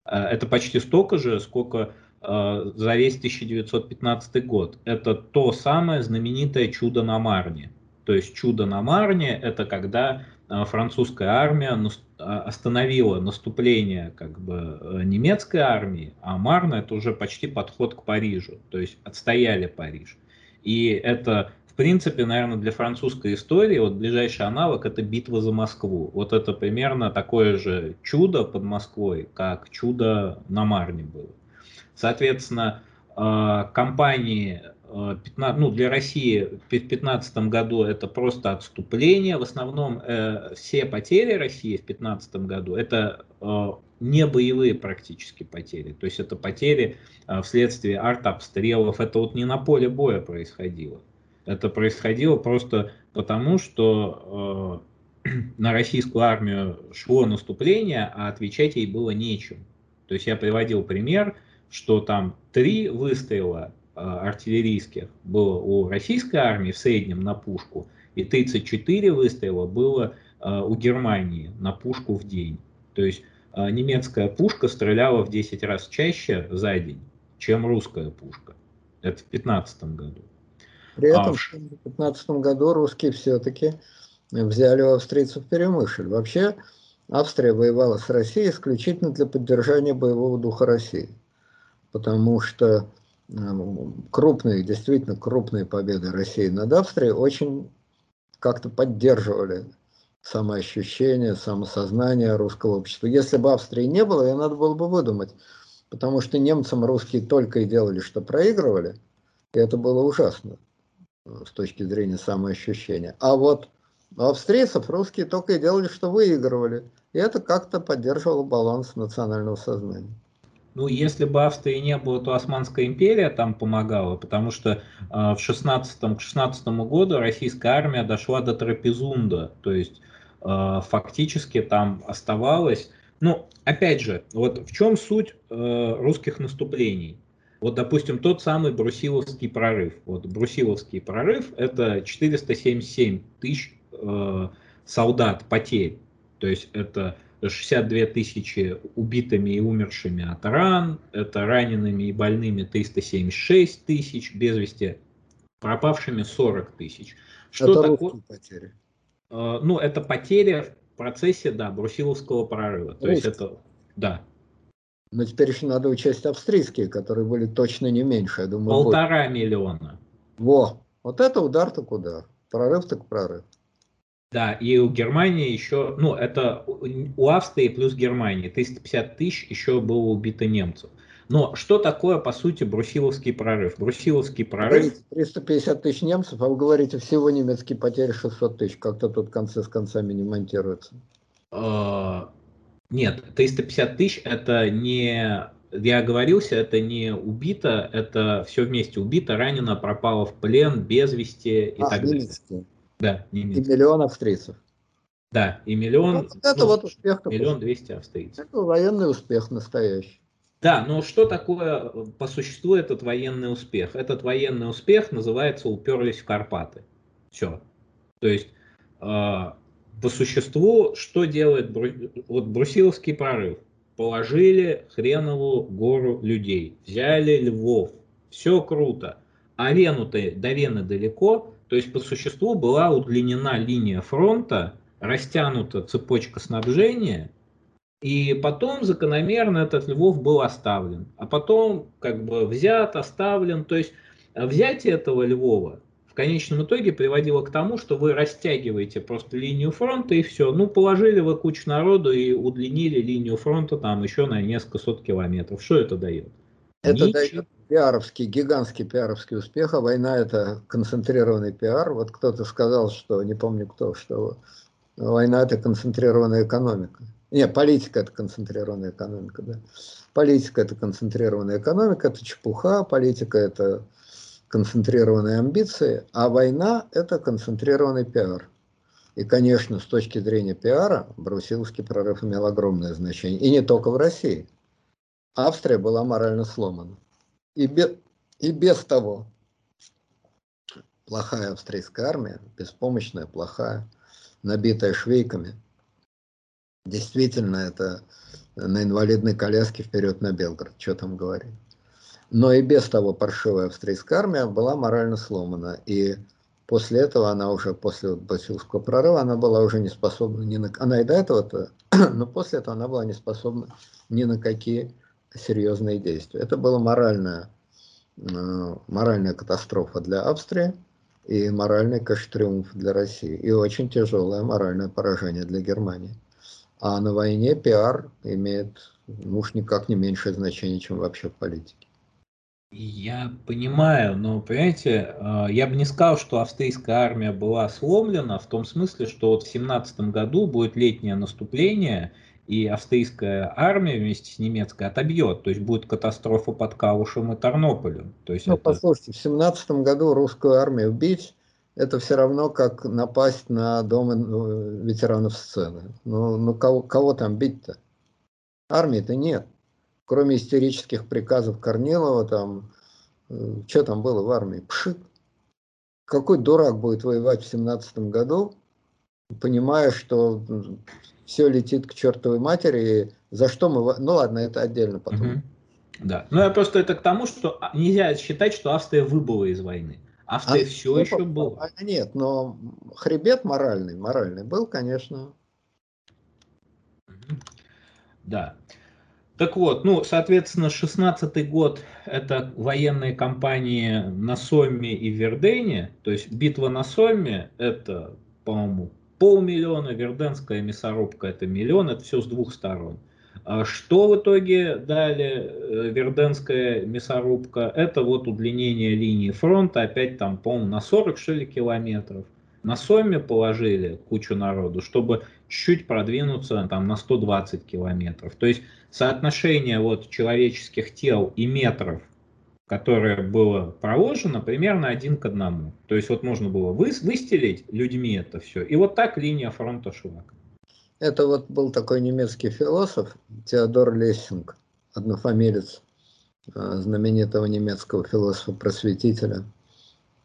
А, это почти столько же, сколько а, за весь 1915 год. Это то самое знаменитое чудо на Марне. То есть чудо на Марне – это когда французская армия а, остановила наступление как бы э, немецкой армии, а Марна – это уже почти подход к Парижу, то есть отстояли Париж. И это, в принципе, наверное, для французской истории вот ближайший аналог – это битва за Москву. Вот это примерно такое же чудо под Москвой, как чудо на Марне было. Соответственно, а, компании 15, ну, для России в 2015 году это просто отступление. В основном э, все потери России в 2015 году это э, не боевые практически потери. То есть это потери э, вследствие артобстрелов. Это вот не на поле боя происходило. Это происходило просто потому, что э, на российскую армию шло наступление, а отвечать ей было нечем. То есть я приводил пример, что там три выстрела Э, артиллерийских было у российской армии в среднем на пушку, и 34 выстрела было э, у Германии на пушку в день. То есть э, немецкая пушка стреляла в 10 раз чаще за день, чем русская пушка. Это в 15 году. При этом а, в 15 году русские все-таки взяли у австрийцев Перемышль. Вообще Австрия воевала с Россией исключительно для поддержания боевого духа России. потому что крупные, действительно крупные победы России над Австрией очень как-то поддерживали самоощущение, самосознание русского общества. Если бы Австрии не было, ее надо было бы выдумать, потому что немцам русские только и делали, что проигрывали, и это было ужасно э, с точки зрения самоощущения. А вот у австрийцев русские только и делали, что выигрывали, и это как-то поддерживало баланс национального сознания. Ну, если бы Австрии не было, то Османская империя там помогала, потому что э, в 16 к 16 году российская армия дошла до Трапезунда, то есть э, фактически там оставалось. Ну, опять же, вот в чем суть э, русских наступлений? Вот, допустим, тот самый Брусиловский прорыв. Вот Брусиловский прорыв – это 477 тысяч э, солдат потерь. То есть это 62 тысячи убитыми и умершими от ран, это ранеными и больными 376 тысяч, без вести пропавшими 40 тысяч. Что это такое? потери? Э, ну, это потери в процессе, да, Брусиловского прорыва. То есть это, да. Но теперь еще надо учесть австрийские, которые были точно не меньше, я думаю. Полтора будет. миллиона. Во, вот это удар так удар. Прорыв так прорыв. Да, и у Германии еще, ну, это у Австрии плюс Германии, 350 тысяч еще было убито немцев. Но что такое, по сути, Брусиловский прорыв? Брусиловский прорыв... Говорите, 350 тысяч немцев, а вы говорите, всего немецкие потери 600 тысяч. Как-то тут концы с концами не монтируются. А, нет, 350 тысяч это не... Я оговорился, это не убито, это все вместе убито, ранено, пропало в плен, без вести и а, так далее. Да, немецкие. И миллион австрийцев. Да, и миллион... Вот это ну, вот успех. Миллион двести австрийцев. Это военный успех настоящий. Да, но что такое по существу этот военный успех? Этот военный успех называется «уперлись в Карпаты». Все. То есть э, по существу что делает вот Брусиловский прорыв? Положили хреновую гору людей, взяли Львов, все круто. Арену-то до Вены далеко, то есть по существу была удлинена линия фронта, растянута цепочка снабжения, и потом закономерно этот Львов был оставлен. А потом как бы взят, оставлен. То есть взятие этого Львова в конечном итоге приводило к тому, что вы растягиваете просто линию фронта и все. Ну, положили вы кучу народу и удлинили линию фронта там еще на несколько сот километров. Что это дает? Это Ничего. дает пиаровский, гигантский пиаровский успех, а война это концентрированный пиар. Вот кто-то сказал, что, не помню кто, что война это концентрированная экономика. Не, политика это концентрированная экономика, да. Политика это концентрированная экономика, это чепуха, политика это концентрированные амбиции, а война это концентрированный пиар. И, конечно, с точки зрения пиара, Брусиловский прорыв имел огромное значение. И не только в России. Австрия была морально сломана. И, без, и без того плохая австрийская армия, беспомощная, плохая, набитая швейками. Действительно, это на инвалидной коляске вперед на Белгород, что там говорить. Но и без того паршивая австрийская армия была морально сломана. И после этого она уже, после Басилского прорыва, она была уже не способна ни на... Она и до этого-то, но после этого она была не способна ни на какие серьезные действия. Это была моральная, э, моральная катастрофа для Австрии и моральный, конечно, триумф для России. И очень тяжелое моральное поражение для Германии. А на войне пиар имеет ну уж никак не меньшее значение, чем вообще в политике. Я понимаю, но, понимаете, э, я бы не сказал, что австрийская армия была сломлена в том смысле, что вот в 17 году будет летнее наступление, и австрийская армия вместе с немецкой отобьет, то есть будет катастрофа под Калушем и Тарнополем. То есть ну, это... послушайте, в семнадцатом году русскую армию убить, это все равно как напасть на дом э, ветеранов сцены. Ну, ну кого, кого там бить-то? Армии-то нет. Кроме истерических приказов Корнилова, там, э, что там было в армии? Пшик. Какой дурак будет воевать в семнадцатом году, понимая, что все летит к чертовой матери, за что мы... Ну ладно, это отдельно потом. Угу. Да, ну я просто это к тому, что а, нельзя считать, что Австрия выбыла из войны. Австрия а, все еще была. А, нет, но хребет моральный, моральный был, конечно. Да. Так вот, ну, соответственно, 16 год – это военные кампании на Сомме и Вердене, то есть битва на Сомме – это, по-моему, полмиллиона, Верденская мясорубка – это миллион, это все с двух сторон. А что в итоге дали э, Верденская мясорубка? Это вот удлинение линии фронта, опять там, по-моему, на 40, что ли, километров. На Соме положили кучу народу, чтобы чуть-чуть продвинуться там на 120 километров. То есть соотношение вот человеческих тел и метров, которое было проложено, примерно один к одному. То есть вот можно было вы, выстелить людьми это все, и вот так линия фронта шла. Это вот был такой немецкий философ Теодор Лессинг, однофамилец э, знаменитого немецкого философа-просветителя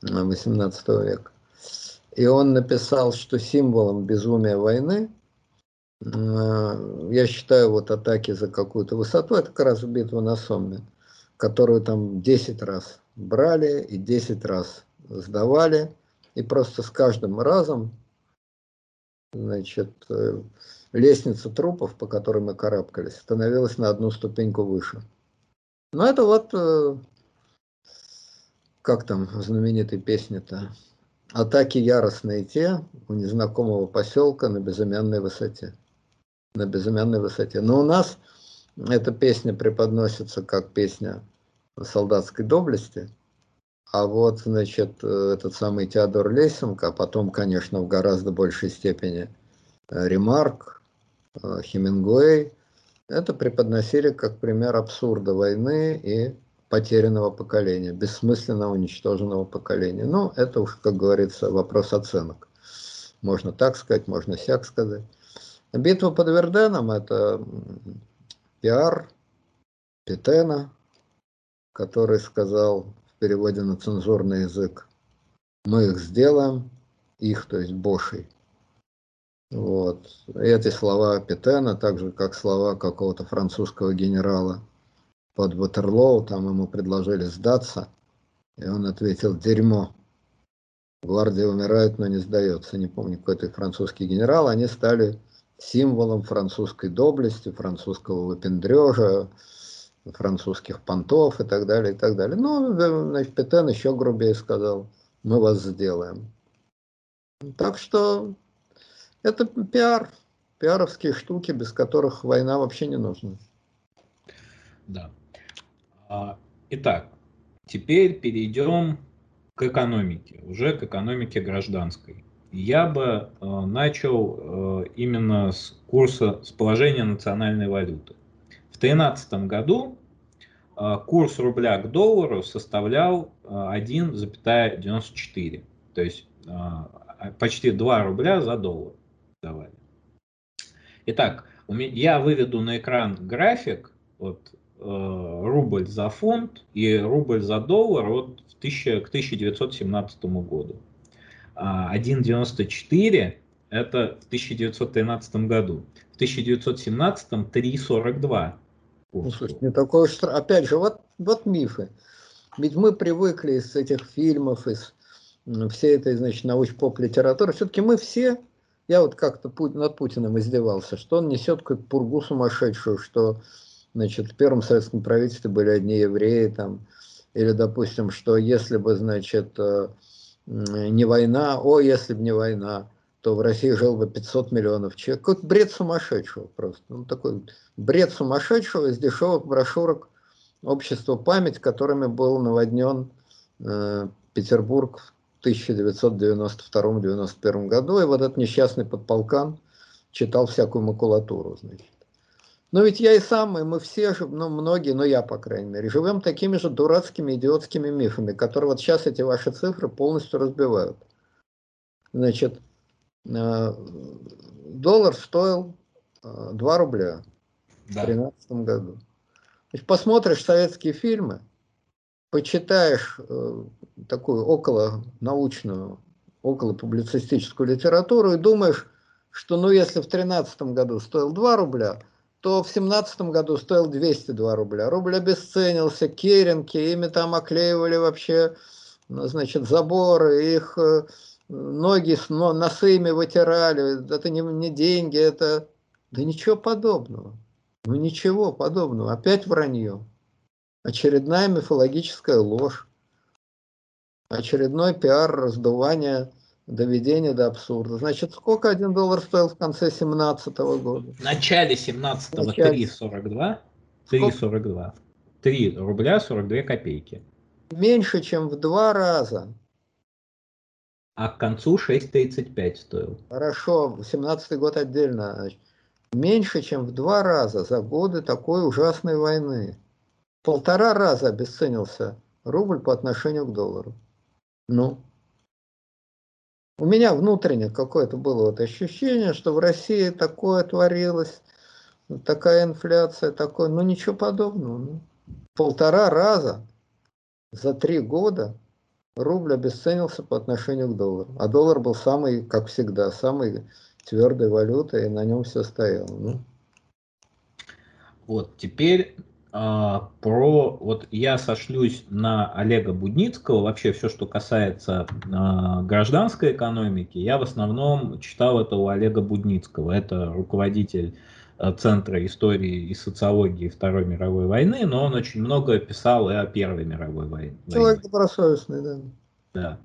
XVIII э, века. И он написал, что символом безумия войны, э, я считаю, вот атаки за какую-то высоту, это как раз битва на Сомме, которую там 10 раз брали и 10 раз сдавали, и просто с каждым разом значит, э, лестница трупов, по которой мы карабкались, становилась на одну ступеньку выше. Но это вот, э, как там в знаменитой песне-то, атаки яростные те у незнакомого поселка на безымянной высоте. На безымянной высоте. Но у нас эта песня преподносится как песня солдатской доблести, а вот, значит, этот самый Теодор Лессинг, а потом, конечно, в гораздо большей степени э, Ремарк, э, Хемингуэй, это преподносили как пример абсурда войны и потерянного поколения, бессмысленно уничтоженного поколения. Ну, это уж, как говорится, вопрос оценок. Можно так сказать, можно сяк сказать. Битва под Верденом – это пиар Петена, который сказал в переводе на цензурный язык, мы их сделаем, их, то есть Бошей. Вот. Эти слова Петена, так же как слова какого-то французского генерала – под Ватерлоу, там ему предложили сдаться, и он ответил «дерьмо». Гвардия умирает, но не сдается. Не помню, какой-то французский генерал. Они стали символом французской доблести, французского выпендрежа, французских понтов и так далее, и так далее. Ну, значит, Петен еще грубее сказал, мы вас сделаем. Так что это пиар, пиаровские штуки, без которых война вообще не нужна. Да. А, итак, теперь перейдем к экономике, уже к экономике гражданской. Я бы э, начал э, именно с курса, с положения национальной валюты. В 2013 году э, курс рубля к доллару составлял 1,94, то есть почти 2 рубля за доллар давали. Итак, я выведу на экран график вот, рубль за фунт и рубль за доллар вот в 1000, к 1917 году. 1,94 это в 1913 году. В 1917 3,42. Ну, слушай, не такое уж... Опять же, вот, вот мифы. Ведь мы привыкли из этих фильмов, из всей этой, значит, научно-поп литературы. Все-таки мы все, я вот как-то над Путиным издевался, что он несет какую-то пургу сумасшедшую, что значит, в первом советском правительстве были одни евреи, там, или, допустим, что если бы, значит, э, не война, о, если бы не война, то в России жил бы 500 миллионов человек. Какой-то бред сумасшедшего просто. Ну, такой бред сумасшедшего из дешевых брошюрок общества память, которыми был наводнен э, Петербург в 1992-1991 году. И вот этот несчастный подполкан читал всякую макулатуру, значит. Но ведь я и сам, и мы все, ну многие, но я, по крайней мере, живем такими же дурацкими, идиотскими мифами, которые вот сейчас эти ваши цифры полностью разбивают. Значит, э, доллар стоил 2 э, рубля да. в 2013 году. Значит, посмотришь советские фильмы, почитаешь э, такую около научную, около публицистическую литературу и думаешь, что ну если в 2013 году стоил 2 рубля, то в семнадцатом году стоил 202 рубля. Рубль обесценился, керенки, ими там оклеивали вообще, ну, значит, заборы, их э, ноги носы ими вытирали. Это не, не деньги, это... Да ничего подобного. Ну ничего подобного, опять вранье. Очередная мифологическая ложь. Очередной пиар, раздувание, доведение до абсурда. Значит, сколько один доллар стоил в конце 17 года? В начале 17-го 3,42. 3,42. 3 рубля 42 копейки. Меньше, чем в два раза. А к концу 6,35 стоил. Хорошо, 17 год отдельно. Меньше, чем в два раза за годы такой ужасной войны. Полтора раза обесценился рубль по отношению к доллару. Ну, у меня внутренне какое-то было вот ощущение, что в России такое творилось, такая инфляция, такое, ну ничего подобного. Ну, полтора раза за три года рубль обесценился по отношению к доллару. А доллар был самый, как всегда, самой твердой валютой, и на нем все стояло. Ну. Вот, теперь про, вот я сошлюсь на Олега Будницкого, вообще все, что касается а, гражданской экономики, я в основном читал это у Олега Будницкого, это руководитель а, Центра истории и социологии Второй мировой войны, но он очень много писал и о Первой мировой войне. Человек добросовестный, да. Да.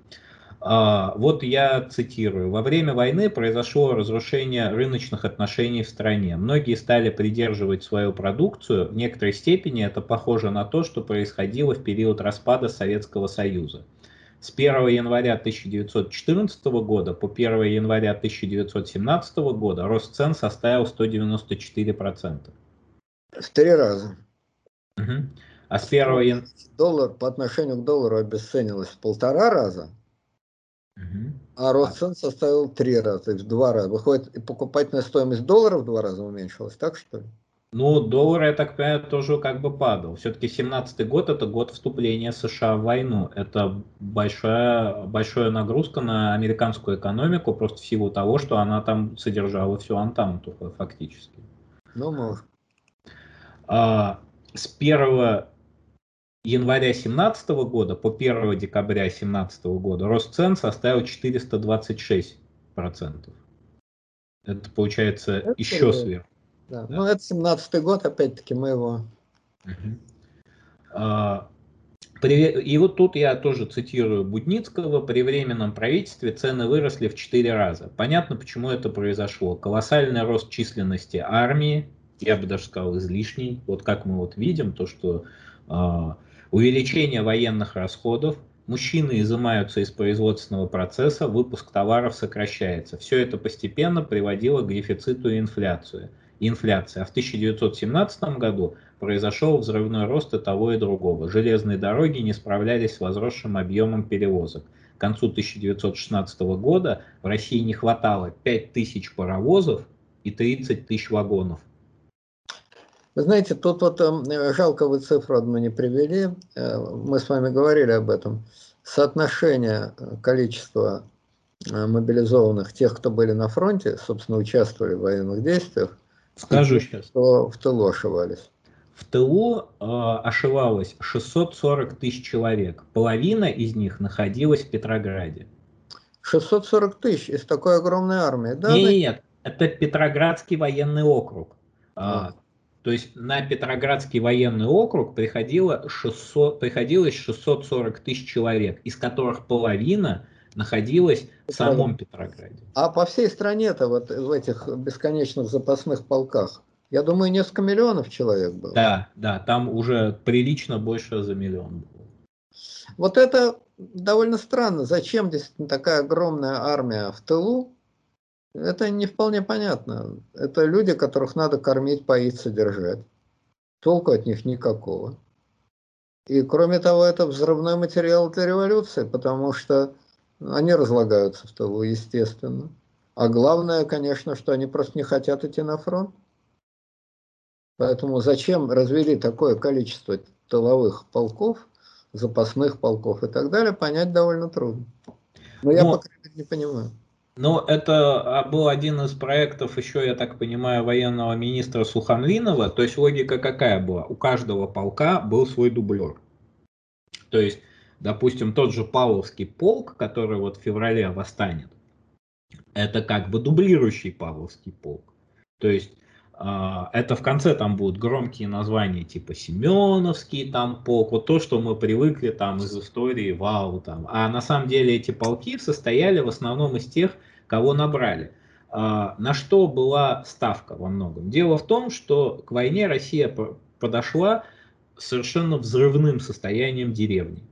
А, вот я цитирую. Во время войны произошло разрушение рыночных отношений в стране. Многие стали придерживать свою продукцию. В некоторой степени это похоже на то, что происходило в период распада Советского Союза. С 1 января 1914 года по 1 января 1917 года рост цен составил 194%. В три раза. Угу. А с 1 января... Доллар по отношению к доллару обесценилось в полтора раза, а рост цен составил три раза, то есть в два раза. Выходит, и покупательная стоимость доллара в два раза уменьшилась, так что ли? Ну, доллар, я так понимаю, тоже как бы падал. Все-таки 17 год это год вступления США в войну. Это большая, большая нагрузка на американскую экономику, просто в силу того, что она там содержала всю Антанту фактически. Ну, может. А, с 1 января 2017 года по 1 декабря 2017 года рост цен составил 426%. Это получается это еще ли? сверху. Да. Да. Ну, это 17 год, опять-таки, мы его... Угу. А, и вот тут я тоже цитирую Будницкого. При временном правительстве цены выросли в 4 раза. Понятно, почему это произошло. Колоссальный рост численности армии, я бы даже сказал излишний. Вот как мы вот видим, то, что а, увеличение военных расходов, мужчины изымаются из производственного процесса, выпуск товаров сокращается. Все это постепенно приводило к дефициту и инфляции. инфляции. А в 1917 году произошел взрывной рост и того и другого. Железные дороги не справлялись с возросшим объемом перевозок. К концу 1916 года в России не хватало 5000 паровозов и 30 тысяч вагонов. Вы знаете, тут вот э, жалко вы цифру одну не привели, э, мы с вами говорили об этом. Соотношение э, количества мобилизованных, тех, кто были на фронте, собственно, участвовали в военных действиях, Скажу сейчас. Кто в тылу ошивались. В тылу э, ошивалось 640 тысяч человек. Половина из них находилась в Петрограде. 640 тысяч из такой огромной армии, да? Нет, нет, это Петроградский военный округ. А. То есть на Петроградский военный округ приходило 600, приходилось 640 тысяч человек, из которых половина находилась в самом Петрограде. А по всей стране-то вот в этих бесконечных запасных полках, я думаю, несколько миллионов человек было. Да, да, там уже прилично больше за миллион было. Вот это довольно странно. Зачем действительно такая огромная армия в тылу, это не вполне понятно. Это люди, которых надо кормить, поить, содержать. Толку от них никакого. И кроме того, это взрывной материал для революции, потому что они разлагаются в тылу, естественно. А главное, конечно, что они просто не хотят идти на фронт. Поэтому зачем развели такое количество тыловых полков, запасных полков и так далее, понять довольно трудно. Но я, Но... пока не понимаю. Ну, это а, был один из проектов еще, я так понимаю, военного министра Сухомлинова. То есть логика какая была? У каждого полка был свой дублер. То есть, допустим, тот же Павловский полк, который вот в феврале восстанет, это как бы дублирующий Павловский полк. То есть это в конце там будут громкие названия типа Семеновский там полк, вот то, что мы привыкли там из истории, вау там. А на самом деле эти полки состояли в основном из тех, кого набрали. А, на что была ставка во многом? Дело в том, что к войне Россия подошла совершенно взрывным состоянием деревни.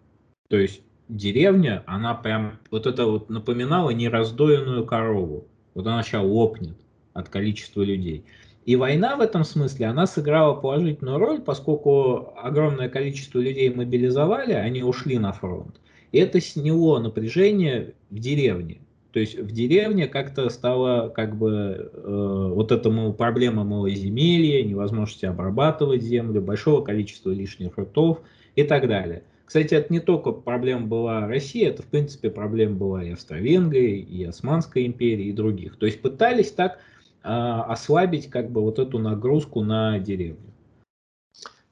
То есть деревня, она прям, вот это вот напоминала нераздоенную корову. Вот она сейчас лопнет от количества людей. И война в этом смысле, она сыграла положительную роль, поскольку огромное количество людей мобилизовали, они ушли на фронт. И это сняло напряжение в деревне. То есть в деревне как-то стало как бы э, вот этому проблема малоземелья, невозможности обрабатывать землю, большого количества лишних ртов и так далее. Кстати, это не только проблема была России, это в принципе проблема была и Австро-Венгрии, и Османской империи, и других. То есть пытались так ослабить как бы вот эту нагрузку на деревню.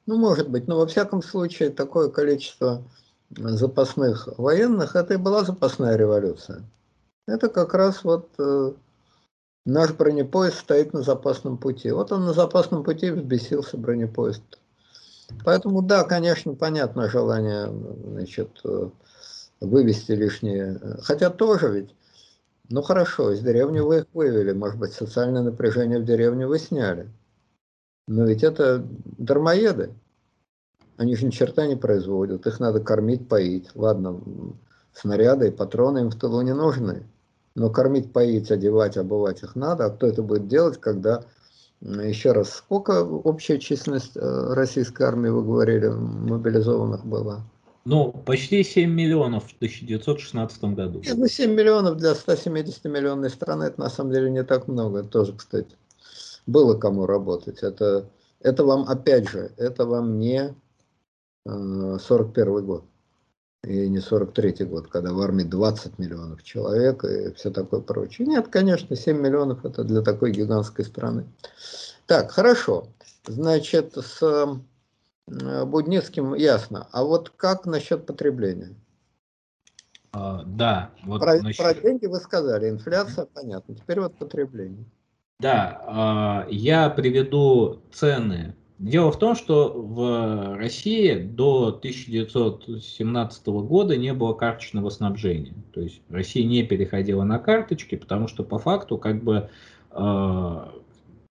Ну, может быть, но во всяком случае такое количество запасных военных, это и была запасная революция. Это как раз вот э, наш бронепоезд стоит на запасном пути. Вот он на запасном пути взбесился бронепоезд. Поэтому да, конечно, понятно желание значит, э, вывести лишние. Хотя тоже ведь ну хорошо, из деревни вы их вывели, может быть, социальное напряжение в деревне вы сняли. Но ведь это дармоеды. Они же ни черта не производят, их надо кормить, поить. Ладно, снаряды и патроны им в тылу не нужны. Но кормить, поить, одевать, обувать их надо. А кто это будет делать, когда, еще раз, сколько общая численность э, российской армии, вы говорили, мобилизованных было? Ну, почти 7 миллионов в 1916 году. Нет, ну 7 миллионов для 170 миллионной страны, это на самом деле не так много. Тоже, кстати, было кому работать. Это, это вам, опять же, это вам не э, 41 год. И не 43 год, когда в армии 20 миллионов человек и все такое прочее. Нет, конечно, 7 миллионов это для такой гигантской страны. Так, хорошо. Значит, с Э, Будницким ясно. А вот как насчет потребления? А, да. Вот про, насчет... про деньги вы сказали, инфляция, понятно. Теперь вот потребление. Да, а, я приведу цены. Дело в том, что в России до 1917 года не было карточного снабжения. То есть Россия не переходила на карточки, потому что по факту как бы а,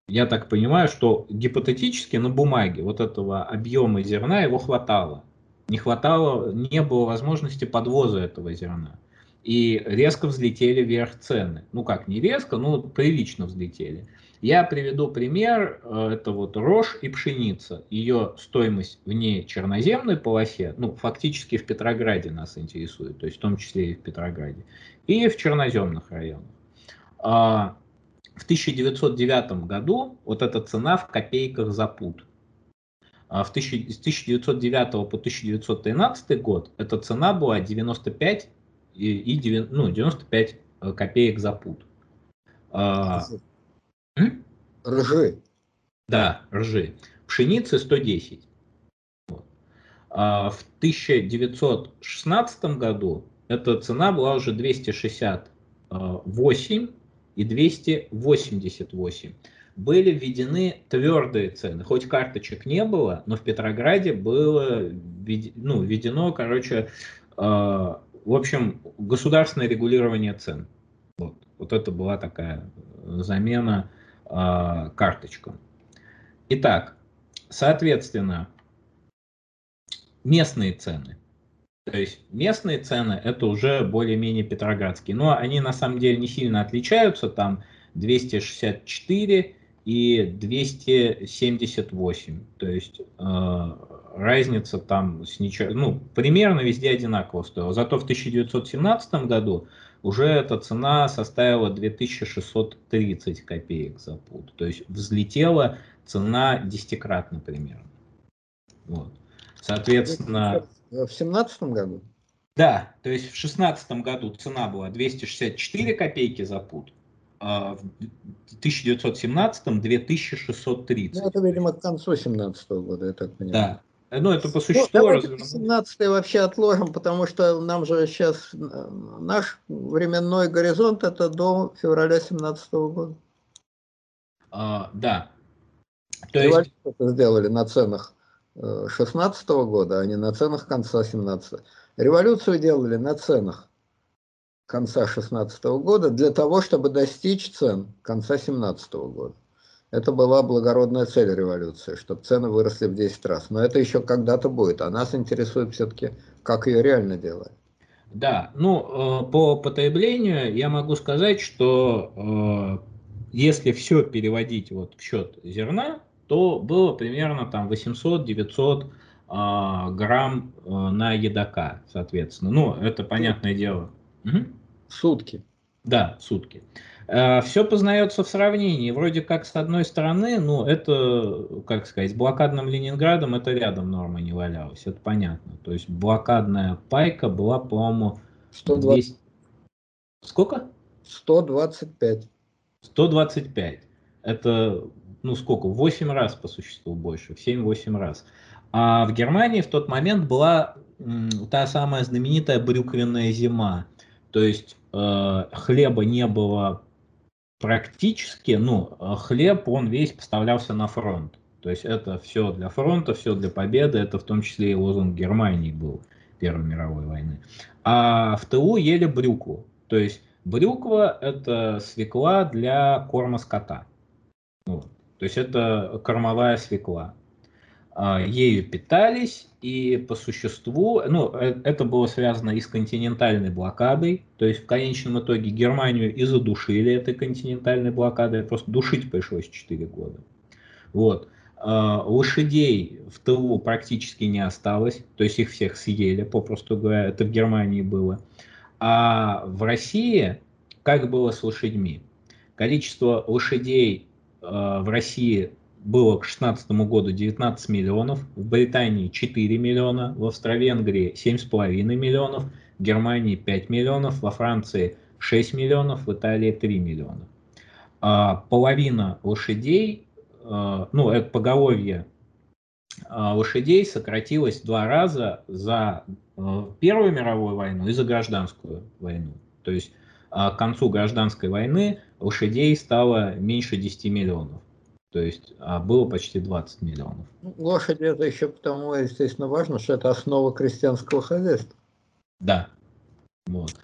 я так понимаю, что гипотетически на бумаге вот этого объема зерна его хватало. Не хватало, не было возможности подвоза этого зерна. И резко взлетели вверх цены. Ну как, не резко, но прилично взлетели. Я приведу пример, э, это вот рожь и пшеница. Ее стоимость в ней черноземной полосе, ну фактически в Петрограде нас интересует, то есть в том числе и в Петрограде, и в черноземных районах. В 1909 году вот эта цена в копейках за пуд. А в 1000, с 1909 по 1913 год эта цена была 95 и, и ну, 95 э, копеек за пуд. А, ржи. Да, ржи. Пшеницы 110. Вот. А в 1916 году эта цена была уже 268 и 288 были введены твердые цены. Хоть карточек не было, но в Петрограде было ну, введено, короче, э, в общем, государственное регулирование цен. Вот, вот это была такая замена э, карточкам. Итак, соответственно, местные цены. То есть местные цены это уже более-менее петроградские. Но они на самом деле не сильно отличаются. Там 264 и 278. То есть э, разница там с ничего, ну, примерно везде одинаково стоила. Зато в 1917 году уже эта цена составила 2630 копеек за пуд. То есть взлетела цена десятикратно примерно. Вот. Соответственно... В семнадцатом году? Да, то есть в шестнадцатом году цена была 264 копейки за пуд, а в 1917 2630. Ну, это, видимо, к концу 17 года, я так понимаю. Да. Ну, это по ну, существу. Ну, давайте 17 вообще отложим, потому что нам же сейчас э, наш временной горизонт это до февраля 17 года. А, да, То есть... это сделали на ценах 16 -го года, а не на ценах конца 17 -го. Революцию делали на ценах конца 16 -го года для того, чтобы достичь цен конца 17 -го года. Это была благородная цель революции, чтобы цены выросли в 10 раз. Но это еще когда-то будет, а нас интересует все-таки, как ее реально делать. Да, ну, э, по потреблению я могу сказать, что э, если все переводить вот в счет зерна, то было примерно там 800-900 э, грамм э, на едока, соответственно. Ну, это понятное дело. Угу. Сутки. Да, сутки. Э, все познается в сравнении. Вроде как, с одной стороны, ну, это, как сказать, с блокадным Ленинградом это рядом норма не валялась, это понятно. То есть блокадная пайка была, по-моему, 120... Сколько? 125. 125. Это, ну, сколько? В 8 раз по существу больше, в 7-8 раз. А в Германии в тот момент была та самая знаменитая брюквенная зима. То есть э, хлеба не было практически, ну, э, хлеб, он весь поставлялся на фронт. То есть это все для фронта, все для победы, это в том числе и лозунг Германии был Первой мировой войны. А в ТУ ели брюкву. То есть брюква – это свекла для корма скота. Вот. То есть это кормовая свекла. А, ею питались, и по существу, ну, э, это было связано и с континентальной блокадой, то есть в конечном итоге Германию и задушили этой континентальной блокадой, просто душить пришлось 4 года. Вот. А, лошадей в тылу практически не осталось, то есть их всех съели, попросту говоря, это в Германии было. А в России, как было с лошадьми? Количество лошадей в России было к 2016 году 19 миллионов, в Британии 4 миллиона, в Австро-Венгрии 7,5 миллионов, в Германии 5 миллионов, во Франции 6 миллионов, в Италии 3 миллиона. А половина лошадей, а, ну, это поголовье а, лошадей сократилось два раза за а, Первую мировую войну и за гражданскую войну. То есть к концу гражданской войны лошадей стало меньше 10 миллионов. То есть а было почти 20 миллионов. Ну, лошади это еще потому, естественно, важно, что это основа крестьянского хозяйства. Да. Вот.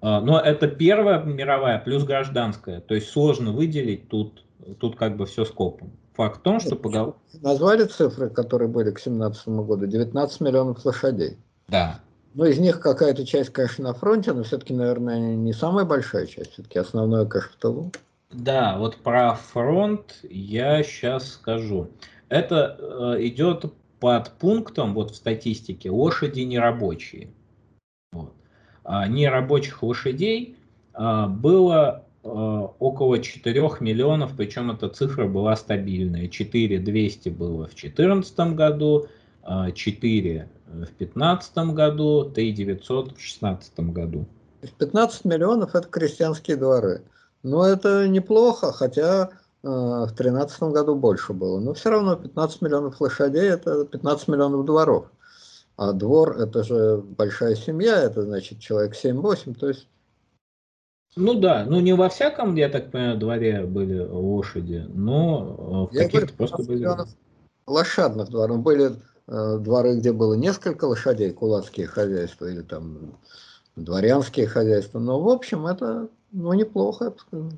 А, но это первая мировая плюс гражданская. То есть сложно выделить тут, тут как бы все скопом. Факт в том, что погов... Назвали цифры, которые были к 2017 году, 19 миллионов лошадей. Да. Ну, из них какая-то часть, конечно, на фронте, но все-таки, наверное, не самая большая часть. Все-таки основное, конечно, в тылу. Да, вот про фронт я сейчас скажу. Это э, идет под пунктом вот в статистике лошади нерабочие. Вот. А нерабочих лошадей а, было а, около 4 миллионов, причем эта цифра была стабильная. 4 200 было в 2014 году, 4 в 2015 году, 3 900 в 2016 году. 15 миллионов это крестьянские дворы. Но это неплохо, хотя э, в 2013 году больше было. Но все равно 15 миллионов лошадей – это 15 миллионов дворов. А двор – это же большая семья, это значит человек 7-8, то есть… Ну да, ну не во всяком, я так понимаю, дворе были лошади, но э, в каких-то просто были… Лошадных дворов. Были дворы, где было несколько лошадей, кулацкие хозяйства или там дворянские хозяйства. Но в общем это ну, неплохо, я бы сказал.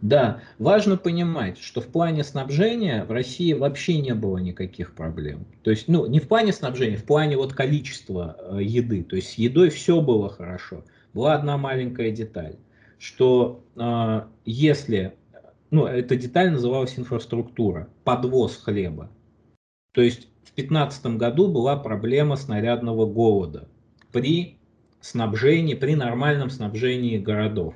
Да, важно понимать, что в плане снабжения в России вообще не было никаких проблем. То есть, ну, не в плане снабжения, в плане вот количества э, еды. То есть с едой все было хорошо. Была одна маленькая деталь, что э, если, ну, эта деталь называлась инфраструктура, подвоз хлеба. То есть 2015 году была проблема снарядного голода при снабжении, при нормальном снабжении городов.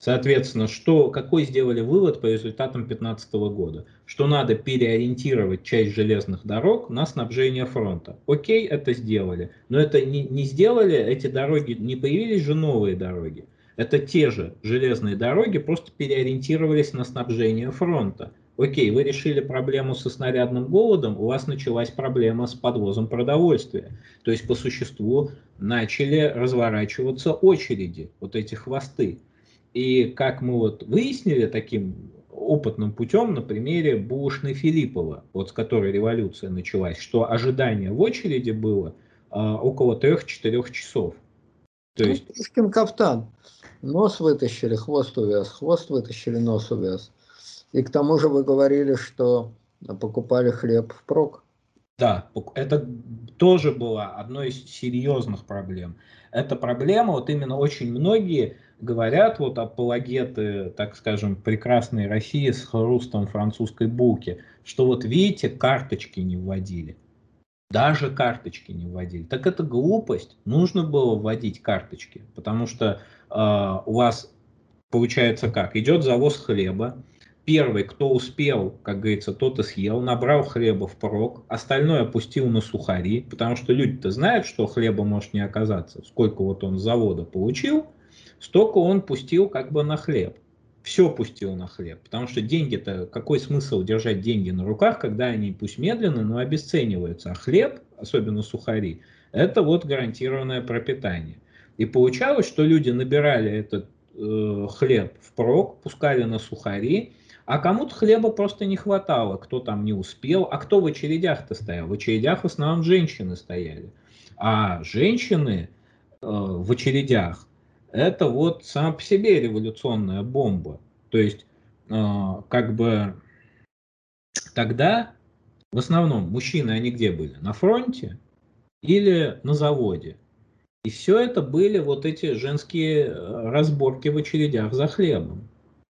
Соответственно, что, какой сделали вывод по результатам 2015 года? Что надо переориентировать часть железных дорог на снабжение фронта. Окей, это сделали. Но это не, не сделали, эти дороги, не появились же новые дороги. Это те же железные дороги, просто переориентировались на снабжение фронта. Окей, вы решили проблему со снарядным голодом, у вас началась проблема с подвозом продовольствия. То есть по существу начали разворачиваться очереди, вот эти хвосты. И как мы вот выяснили таким опытным путем на примере Булошны Филиппова, вот с которой революция началась, что ожидание в очереди было а, около 3-4 часов. То ну, есть... Пушкин кафтан. Нос вытащили, хвост увяз, хвост вытащили, нос увяз. И к тому же вы говорили, что покупали хлеб впрок. Да, это тоже была одной из серьезных проблем. Эта проблема, вот именно очень многие говорят, вот апологеты, так скажем, прекрасной России с хрустом французской булки, что вот видите, карточки не вводили. Даже карточки не вводили. Так это глупость. Нужно было вводить карточки, потому что э, у вас получается как? Идет завоз хлеба, первый, кто успел, как говорится, тот и съел, набрал хлеба в порог, остальное опустил на сухари, потому что люди-то знают, что хлеба может не оказаться, сколько вот он с завода получил, столько он пустил как бы на хлеб. Все пустил на хлеб, потому что деньги-то, какой смысл держать деньги на руках, когда они пусть медленно, но обесцениваются, а хлеб, особенно сухари, это вот гарантированное пропитание. И получалось, что люди набирали этот э, хлеб в прок, пускали на сухари, а кому-то хлеба просто не хватало, кто там не успел, а кто в очередях-то стоял? В очередях в основном женщины стояли. А женщины э, в очередях это вот сама по себе революционная бомба. То есть, э, как бы тогда в основном мужчины, они где были? На фронте или на заводе? И все это были вот эти женские э, разборки в очередях за хлебом.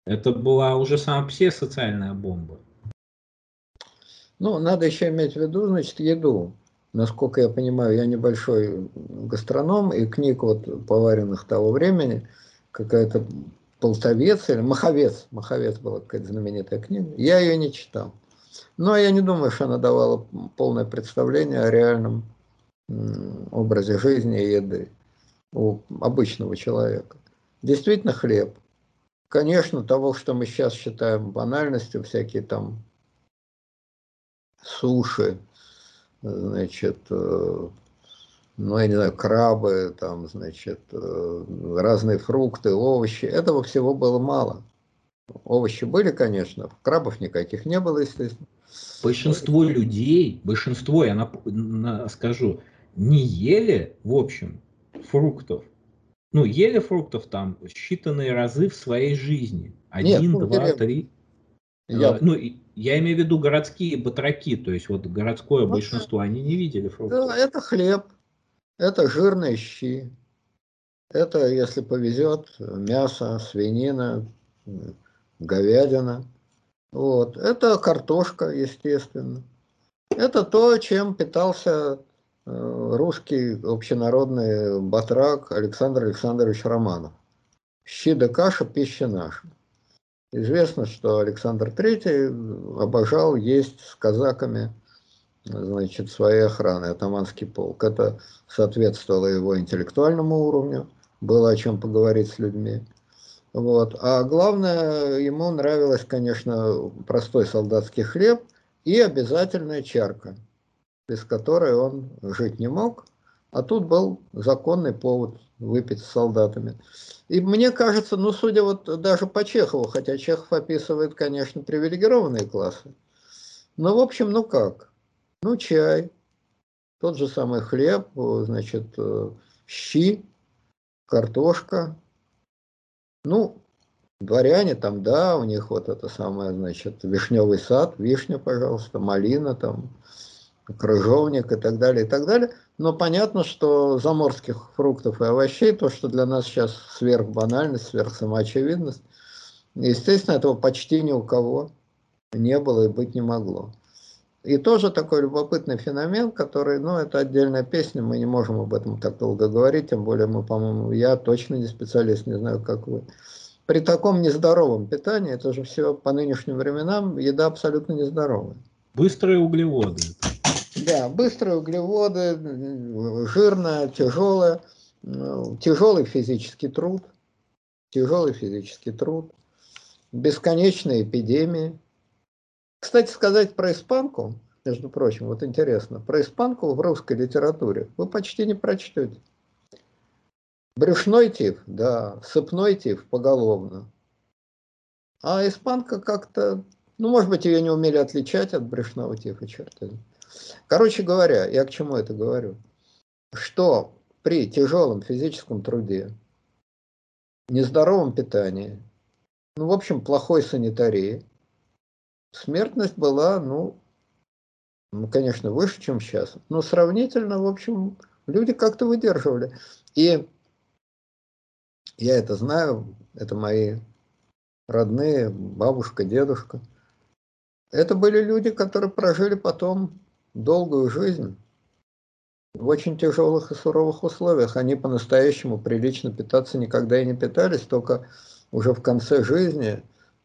Это была уже сама все социальная бомба. Ну, надо еще иметь в виду, значит, еду. Насколько я понимаю, я небольшой гастроном, и книг вот поваренных того времени, какая-то Полтовец или Маховец, Маховец была какая-то знаменитая книга, я ее не читал. Но я не думаю, что она давала полное представление о реальном образе жизни и еды у обычного человека. Действительно хлеб – конечно, того, что мы сейчас считаем банальностью, всякие там суши, значит, э, ну, я не знаю, крабы, там, значит, э, разные фрукты, овощи. Этого всего было мало. Овощи были, конечно, крабов никаких не было, естественно. Большинство людей, большинство, я скажу, не ели, в общем, фруктов ну, ели фруктов там считанные разы в своей жизни. Один, Нет, два, три. Я... Э, ну, я имею в виду городские батраки, то есть вот городское ну, большинство, они не видели фруктов. Да, это хлеб, это жирные щи, это, если повезет, мясо, свинина, говядина. Вот. Это картошка, естественно. Это то, чем питался русский общенародный батрак Александр Александрович Романов. «Щи да каша, пища наша». Известно, что Александр III обожал есть с казаками значит, своей охраны, атаманский полк. Это соответствовало его интеллектуальному уровню, было о чем поговорить с людьми. Вот. А главное, ему нравилось, конечно, простой солдатский хлеб и обязательная чарка – без которой он жить не мог, а тут был законный повод выпить с солдатами. И мне кажется, ну, судя вот даже по Чехову, хотя Чехов описывает, конечно, привилегированные классы, но, в общем, ну как? Ну, чай, тот же самый хлеб, значит, э, щи, картошка. Ну, дворяне там, да, у них вот это самое, значит, вишневый сад, вишня, пожалуйста, малина там, крыжовник и так далее, и так далее. Но понятно, что заморских фруктов и овощей, то, что для нас сейчас сверхбанальность, сверхсамоочевидность, естественно, этого почти ни у кого не было и быть не могло. И тоже такой любопытный феномен, который, ну, это отдельная песня, мы не можем об этом так долго говорить, тем более мы, по-моему, я точно не специалист, не знаю, как вы. При таком нездоровом питании, это же все по нынешним временам, еда абсолютно нездоровая. Быстрые углеводы. Да, быстрые углеводы, жирная, тяжелая, тяжелый физический труд, тяжелый физический труд, бесконечные эпидемии. Кстати сказать про испанку, между прочим, вот интересно, про испанку в русской литературе вы почти не прочтете. Брюшной тиф, да, сыпной тиф поголовно. А испанка как-то, ну, может быть, ее не умели отличать от брюшного тифа, черт Короче говоря, я к чему это говорю? Что при тяжелом физическом труде, нездоровом питании, ну, в общем, плохой санитарии, смертность была, ну, ну, конечно, выше, чем сейчас, но сравнительно, в общем, люди как-то выдерживали. И я это знаю, это мои родные, бабушка, дедушка. Это были люди, которые прожили потом долгую жизнь в очень тяжелых и суровых условиях. Они по-настоящему прилично питаться никогда и не питались, только уже в конце жизни,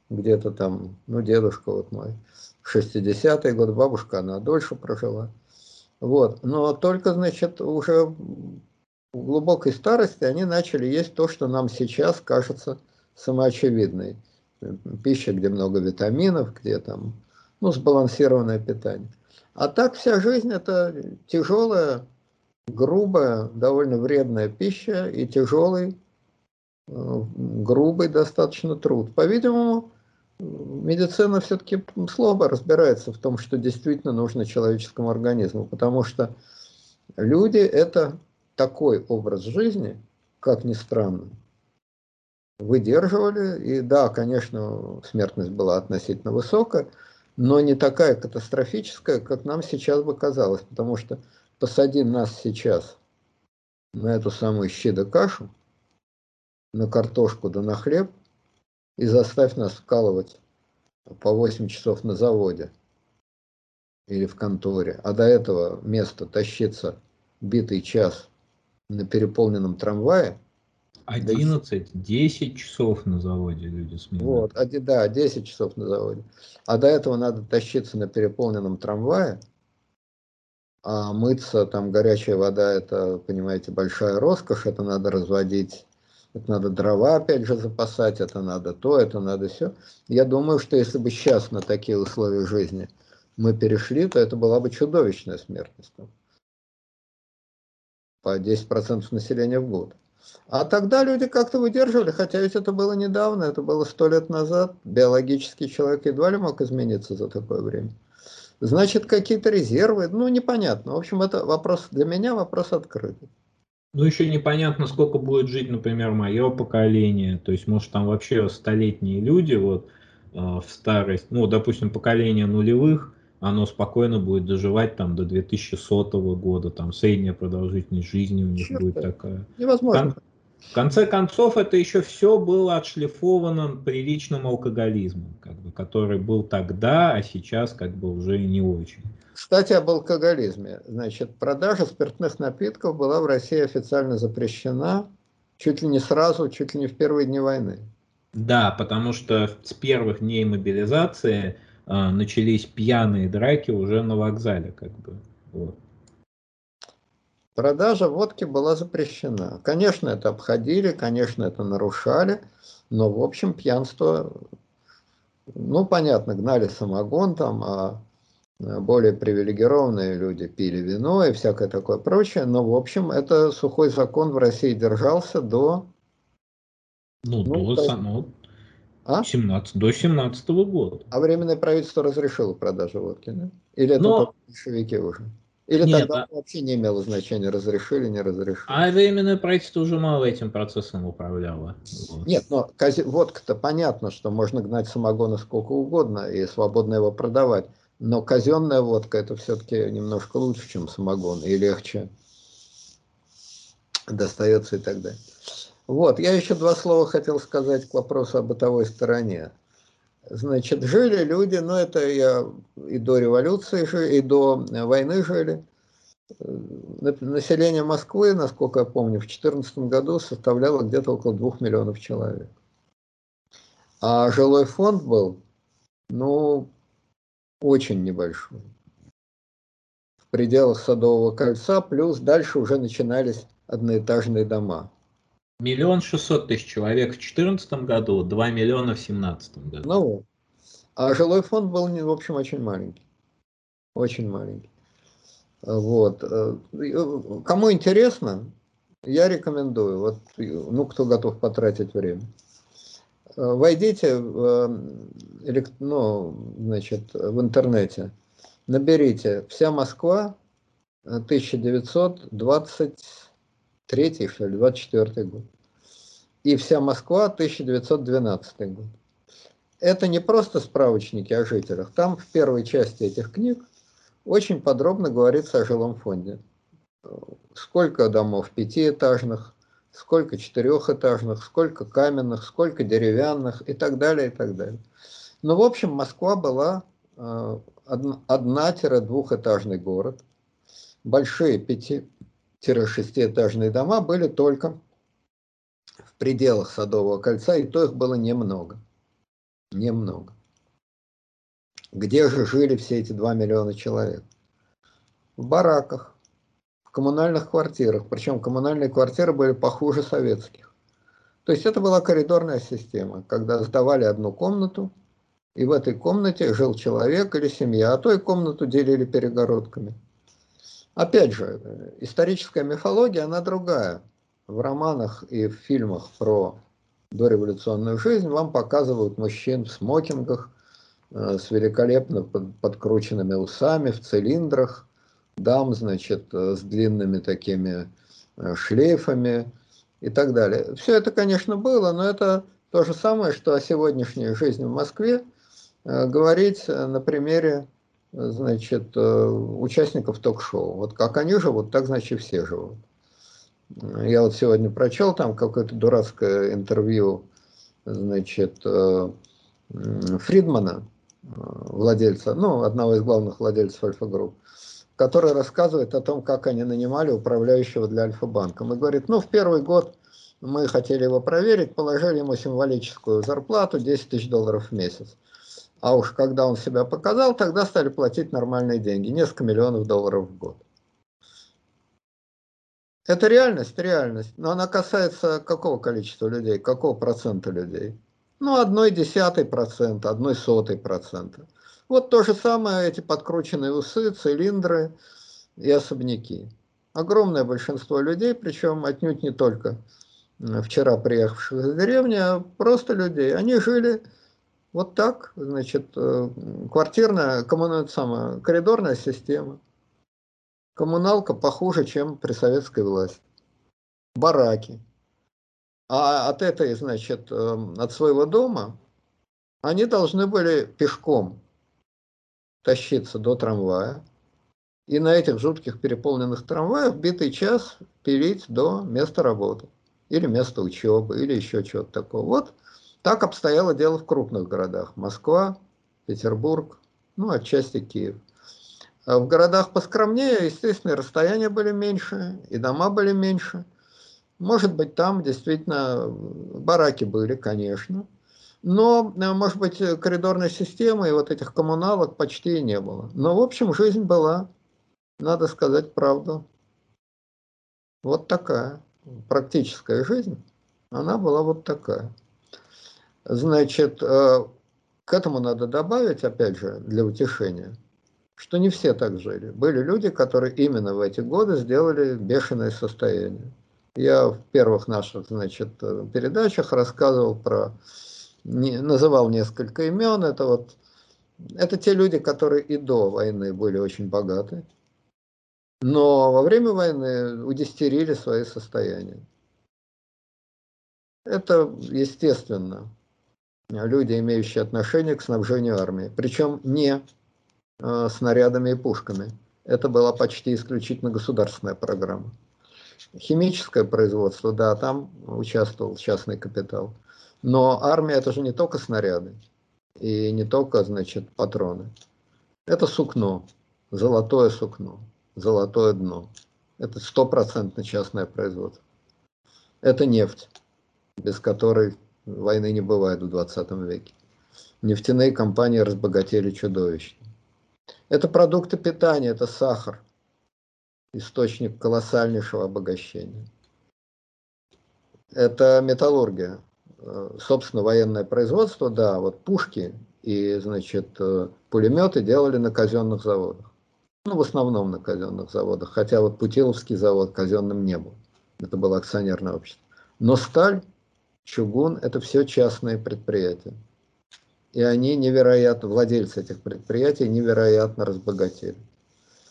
где-то там, ну, дедушка вот мой, 60-й год, бабушка, она дольше прожила. Вот. Но только, значит, уже в глубокой старости они начали есть то, что нам сейчас кажется самоочевидной. Пища, где много витаминов, где там, ну, сбалансированное питание. А так вся жизнь это тяжелая, грубая, довольно вредная пища и тяжелый, э, грубый достаточно труд. По-видимому, медицина все-таки слабо разбирается в том, что действительно нужно человеческому организму, потому что люди – это такой образ жизни, как ни странно, выдерживали. И да, конечно, смертность была относительно высокая, но не такая катастрофическая, как нам сейчас бы казалось, потому что посади нас сейчас на эту самую щи-да-кашу, на картошку да на хлеб – и заставь нас вкалывать по 8 часов на заводе или в конторе, а до этого место тащиться битый час на переполненном трамвае. 11-10 часов на заводе люди сменяют. Вот, да, 10 часов на заводе. А до этого надо тащиться на переполненном трамвае, а мыться, там горячая вода, это, понимаете, большая роскошь, это надо разводить это надо дрова опять же запасать, это надо то, это надо все. Я думаю, что если бы сейчас на такие условия жизни мы перешли, то это была бы чудовищная смертность. По 10% населения в год. А тогда люди как-то выдерживали, хотя ведь это было недавно, это было сто лет назад. Биологический человек едва ли мог измениться за такое время. Значит, какие-то резервы, ну, непонятно. В общем, это вопрос, для меня вопрос открытый. Ну, еще непонятно, сколько будет жить, например, мое поколение. То есть, может, там вообще столетние люди вот э, в старость, ну, допустим, поколение нулевых, оно спокойно будет доживать там до 2100 года, там средняя продолжительность жизни у них Черт, будет такая. Невозможно. В конце концов, это еще все было отшлифовано приличным алкоголизмом, как бы, который был тогда, а сейчас как бы уже не очень. Кстати, об алкоголизме. Значит, продажа спиртных напитков была в России официально запрещена чуть ли не сразу, чуть ли не в первые дни войны. Да, потому что с первых дней мобилизации э, начались пьяные драки уже на вокзале, как бы. Вот. Продажа водки была запрещена. Конечно, это обходили, конечно, это нарушали, но, в общем, пьянство, ну, понятно, гнали самогон там, а более привилегированные люди пили вино и всякое такое прочее, но, в общем, это сухой закон в России держался до... Ну, ну до, само, а? 17, до 17 -го года. А Временное правительство разрешило продажу водки, да? Или это но... большевики уже? Или Нет, тогда а... вообще не имело значения, разрешили, не разрешили? А Временное правительство уже мало этим процессом управляло. Вот. Нет, но водка-то понятно, что можно гнать самогона сколько угодно и свободно его продавать. Но казенная водка это все-таки немножко лучше, чем самогон, и легче достается и так далее. Вот, я еще два слова хотел сказать к вопросу о бытовой стороне. Значит, жили люди, ну это я и до революции, жили, и до войны жили. Население Москвы, насколько я помню, в 2014 году составляло где-то около двух миллионов человек. А жилой фонд был, ну, очень небольшой. В пределах Садового кольца, плюс дальше уже начинались одноэтажные дома. Миллион шестьсот тысяч человек в 2014 году, 2 миллиона в 2017 году. Ну, а жилой фонд был, в общем, очень маленький. Очень маленький. Вот. Э, кому интересно, я рекомендую, вот, ну, кто готов потратить время. Э, войдите в, э, ну, значит, в интернете, наберите «Вся Москва 1920 3 февраля 24 год. И вся Москва 1912 год. Это не просто справочники о жителях. Там в первой части этих книг очень подробно говорится о жилом фонде. Сколько домов пятиэтажных, сколько четырехэтажных, сколько каменных, сколько деревянных и так далее, и так далее. Но, в общем, Москва была э, одна-двухэтажный город, большие пяти, пяти-шестиэтажные дома были только в пределах Садового кольца, и то их было немного. Немного. Где же жили все эти 2 миллиона человек? В бараках, в коммунальных квартирах. Причем коммунальные квартиры были похуже советских. То есть это была коридорная система, когда сдавали одну комнату, и в этой комнате жил человек или семья, а то и комнату делили перегородками. Опять же, историческая мифология, она другая. В романах и в фильмах про дореволюционную жизнь вам показывают мужчин в смокингах, Э, с великолепно подкрученными усами, в цилиндрах, дам, значит, э, с длинными такими э, шлейфами и так далее. Все это, конечно, было, но это то же самое, что о сегодняшней жизни в Москве говорить на примере значит, участников ток-шоу. Вот как они живут, так, значит, все живут. Я вот сегодня прочел там какое-то дурацкое интервью, значит, Фридмана, владельца, ну, одного из главных владельцев Альфа-групп, который рассказывает о том, как они нанимали управляющего для Альфа-банка. Мы говорит, ну, в первый год мы хотели его проверить, положили ему символическую зарплату 10 тысяч долларов в месяц. А уж когда он себя показал, тогда стали платить нормальные деньги, несколько миллионов долларов в год. Это реальность, реальность. Но она касается какого количества людей, какого процента людей? Ну, одной десятой процента, одной сотой процента. Вот то же самое эти подкрученные усы, цилиндры и особняки. Огромное большинство людей, причем отнюдь не только вчера приехавших из деревни, а просто людей. Они жили вот так, значит, э, квартирная, коммунальная, самая, коридорная система. Коммуналка похуже, чем при советской власти. Бараки. А от этой, значит, эм, от своего дома они должны были пешком тащиться до трамвая. И на этих жутких переполненных трамваях битый час пилить до места работы. Или места учебы, или еще чего-то такого. Вот так обстояло дело в крупных городах. Москва, Петербург, ну, отчасти Киев. А в городах поскромнее, естественно, расстояния были меньше, и дома были меньше – может быть, там действительно бараки были, конечно. Но, э, может быть, коридорной системы и вот этих коммуналок почти не было. Но, в общем, жизнь была, надо сказать правду. Вот такая практическая жизнь, она была вот такая. Значит, э, к этому надо добавить, опять же, для утешения, что не все так жили. Были люди, которые именно в эти годы сделали бешеное состояние. Я в первых наших, значит, передачах рассказывал про, называл несколько имен. Это вот, это те люди, которые и до войны были очень богаты, но во время войны удестерили свои состояния. Это, естественно, люди, имеющие отношение к снабжению армии. Причем не э, снарядами и пушками. Это была почти исключительно государственная программа. Химическое производство, да, там участвовал частный капитал. Но армия это же не только снаряды и не только, значит, патроны. Это сукно, золотое сукно, золотое дно. Это стопроцентно частное производство. Это нефть, без которой войны не бывает в 20 веке. Нефтяные компании разбогатели чудовищно. Это продукты питания, это сахар, источник колоссальнейшего обогащения. Это металлургия. Э, собственно, военное производство, да, вот пушки и, значит, э, пулеметы делали на казенных заводах. Ну, в основном на казенных заводах, хотя вот Путиловский завод казенным не был. Это было акционерное общество. Но сталь чугун – это все частные предприятия. И они невероятно, владельцы этих предприятий невероятно разбогатели.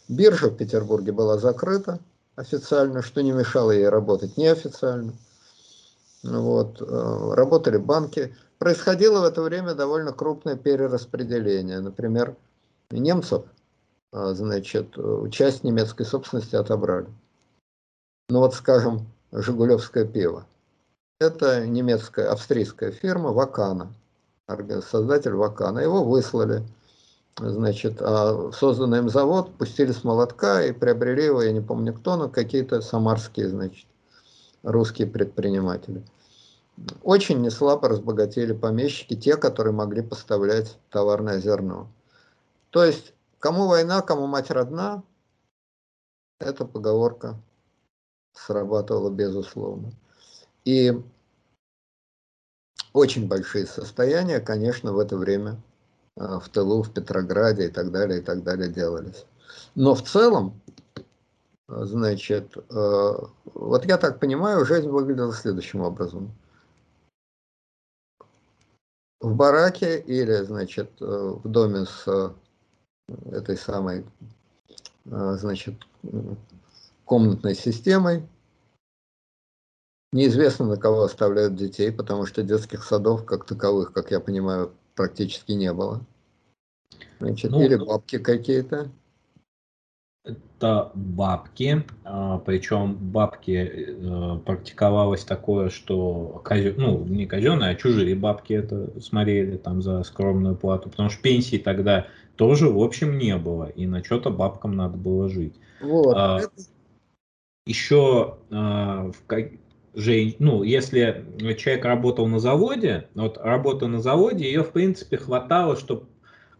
Биржа в Петербурге была закрыта официально, что не мешало ей работать неофициально. Вот. Э, работали банки. Происходило в это время довольно крупное перераспределение. Например, немцев, э, значит, часть немецкой собственности отобрали. Ну вот, скажем, Жигулевское пиво. Это немецкая, австрийская фирма Вакана, создатель Вакана. Его выслали значит, а созданный им завод, пустили с молотка и приобрели его, я не помню кто, но какие-то самарские, значит, русские предприниматели. Очень неслабо разбогатели помещики, те, которые могли поставлять товарное зерно. То есть, кому война, кому мать родна, эта поговорка срабатывала безусловно. И очень большие состояния, конечно, в это время Э, в тылу, в Петрограде и так далее, и так далее делались. Но в целом, э, значит, э, вот я так понимаю, жизнь выглядела следующим образом. В бараке или, значит, в доме с этой самой, значит, комнатной системой, Неизвестно, на кого оставляют детей, потому что детских садов, как таковых, как я понимаю, практически не было. Значит, ну, или бабки какие-то. Это бабки, а, причем бабки э, практиковалось такое, что ну не казенные, а чужие бабки это смотрели там за скромную плату, потому что пенсии тогда тоже в общем не было, и на что-то бабкам надо было жить. Вот. А, еще а, в, жен... ну, если человек работал на заводе, вот работа на заводе, ее, в принципе, хватало, чтобы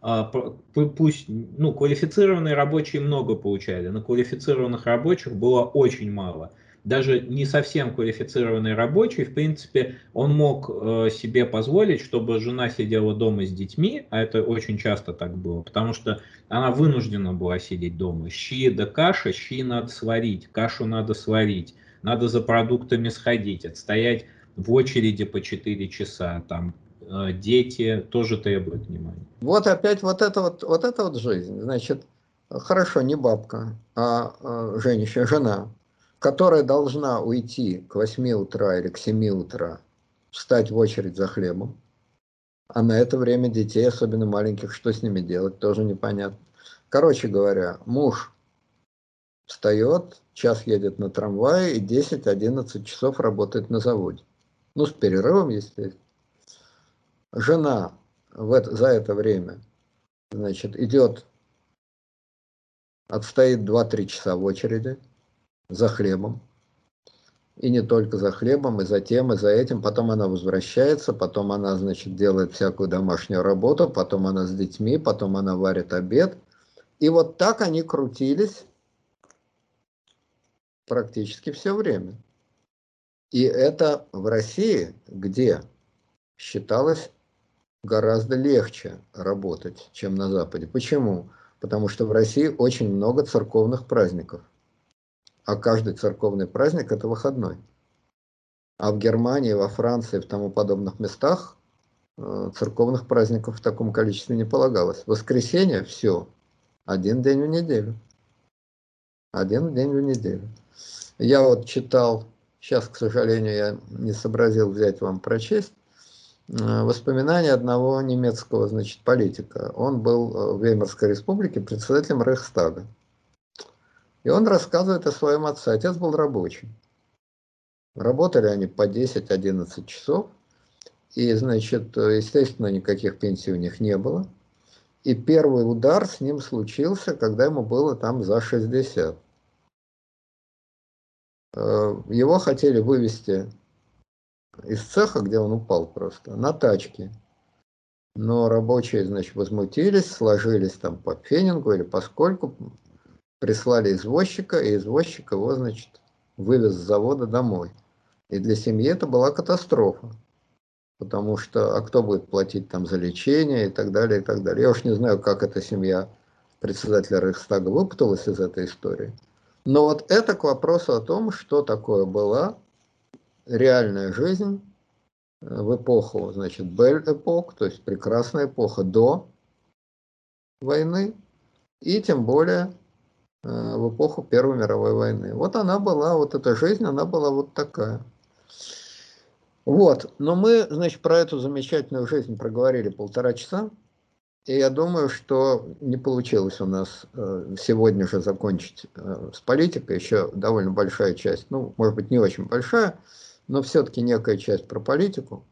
а, пусть, ну, квалифицированные рабочие много получали, но квалифицированных рабочих было очень мало. Даже не совсем квалифицированный рабочий, в принципе, он мог э, себе позволить, чтобы жена сидела дома с детьми, а это очень часто так было, потому что она вынуждена была сидеть дома. Щи да каша, щи надо сварить, кашу надо сварить надо за продуктами сходить, отстоять в очереди по 4 часа, там э, дети тоже требуют внимания. Вот опять вот это вот, вот это вот жизнь. Значит, хорошо, не бабка, а, а женщина, жена, которая должна уйти к 8 утра или к 7 утра, встать в очередь за хлебом, а на это время детей, особенно маленьких, что с ними делать, тоже непонятно. Короче говоря, муж встает, час едет на трамвае и 10-11 часов работает на заводе. Ну, с перерывом, естественно. Жена в это, за это время, значит, идет, отстоит 2-3 часа в очереди за хлебом. И не только за хлебом, и за тем, и за этим. Потом она возвращается, потом она, значит, делает всякую домашнюю работу, потом она с детьми, потом она варит обед. И вот так они крутились практически все время. И это в России, где считалось гораздо легче работать, чем на Западе. Почему? Потому что в России очень много церковных праздников. А каждый церковный праздник – это выходной. А в Германии, во Франции, в тому подобных местах э, церковных праздников в таком количестве не полагалось. Воскресенье – все. Один день в неделю. Один день в неделю. Я вот читал, сейчас, к сожалению, я не сообразил взять вам прочесть, э, воспоминания одного немецкого, значит, политика. Он был э, в Веймарской республике председателем Рейхстага. И он рассказывает о своем отце. Отец был рабочим. Работали они по 10-11 часов. И, значит, естественно, никаких пенсий у них не было. И первый удар с ним случился, когда ему было там за 60. Э, его хотели вывести из цеха, где он упал просто, на тачке. Но рабочие, значит, возмутились, сложились там по фенингу или поскольку, прислали извозчика, и извозчик его, значит, вывез с завода домой. И для семьи это была катастрофа. Потому что, а кто будет платить там за лечение и так далее, и так далее. Я уж не знаю, как эта семья председателя Рейхстага выпуталась из этой истории. Но вот это к вопросу о том, что такое была реальная жизнь в эпоху, значит, Бель-эпох, то есть прекрасная эпоха до войны, и тем более э, в эпоху Первой мировой войны. Вот она была, вот эта жизнь, она была вот такая. Вот, но мы, значит, про эту замечательную жизнь проговорили полтора часа, и я думаю, что не получилось у нас э, сегодня же закончить э, с политикой, еще довольно большая часть, ну, может быть, не очень большая, но все-таки некая часть про политику.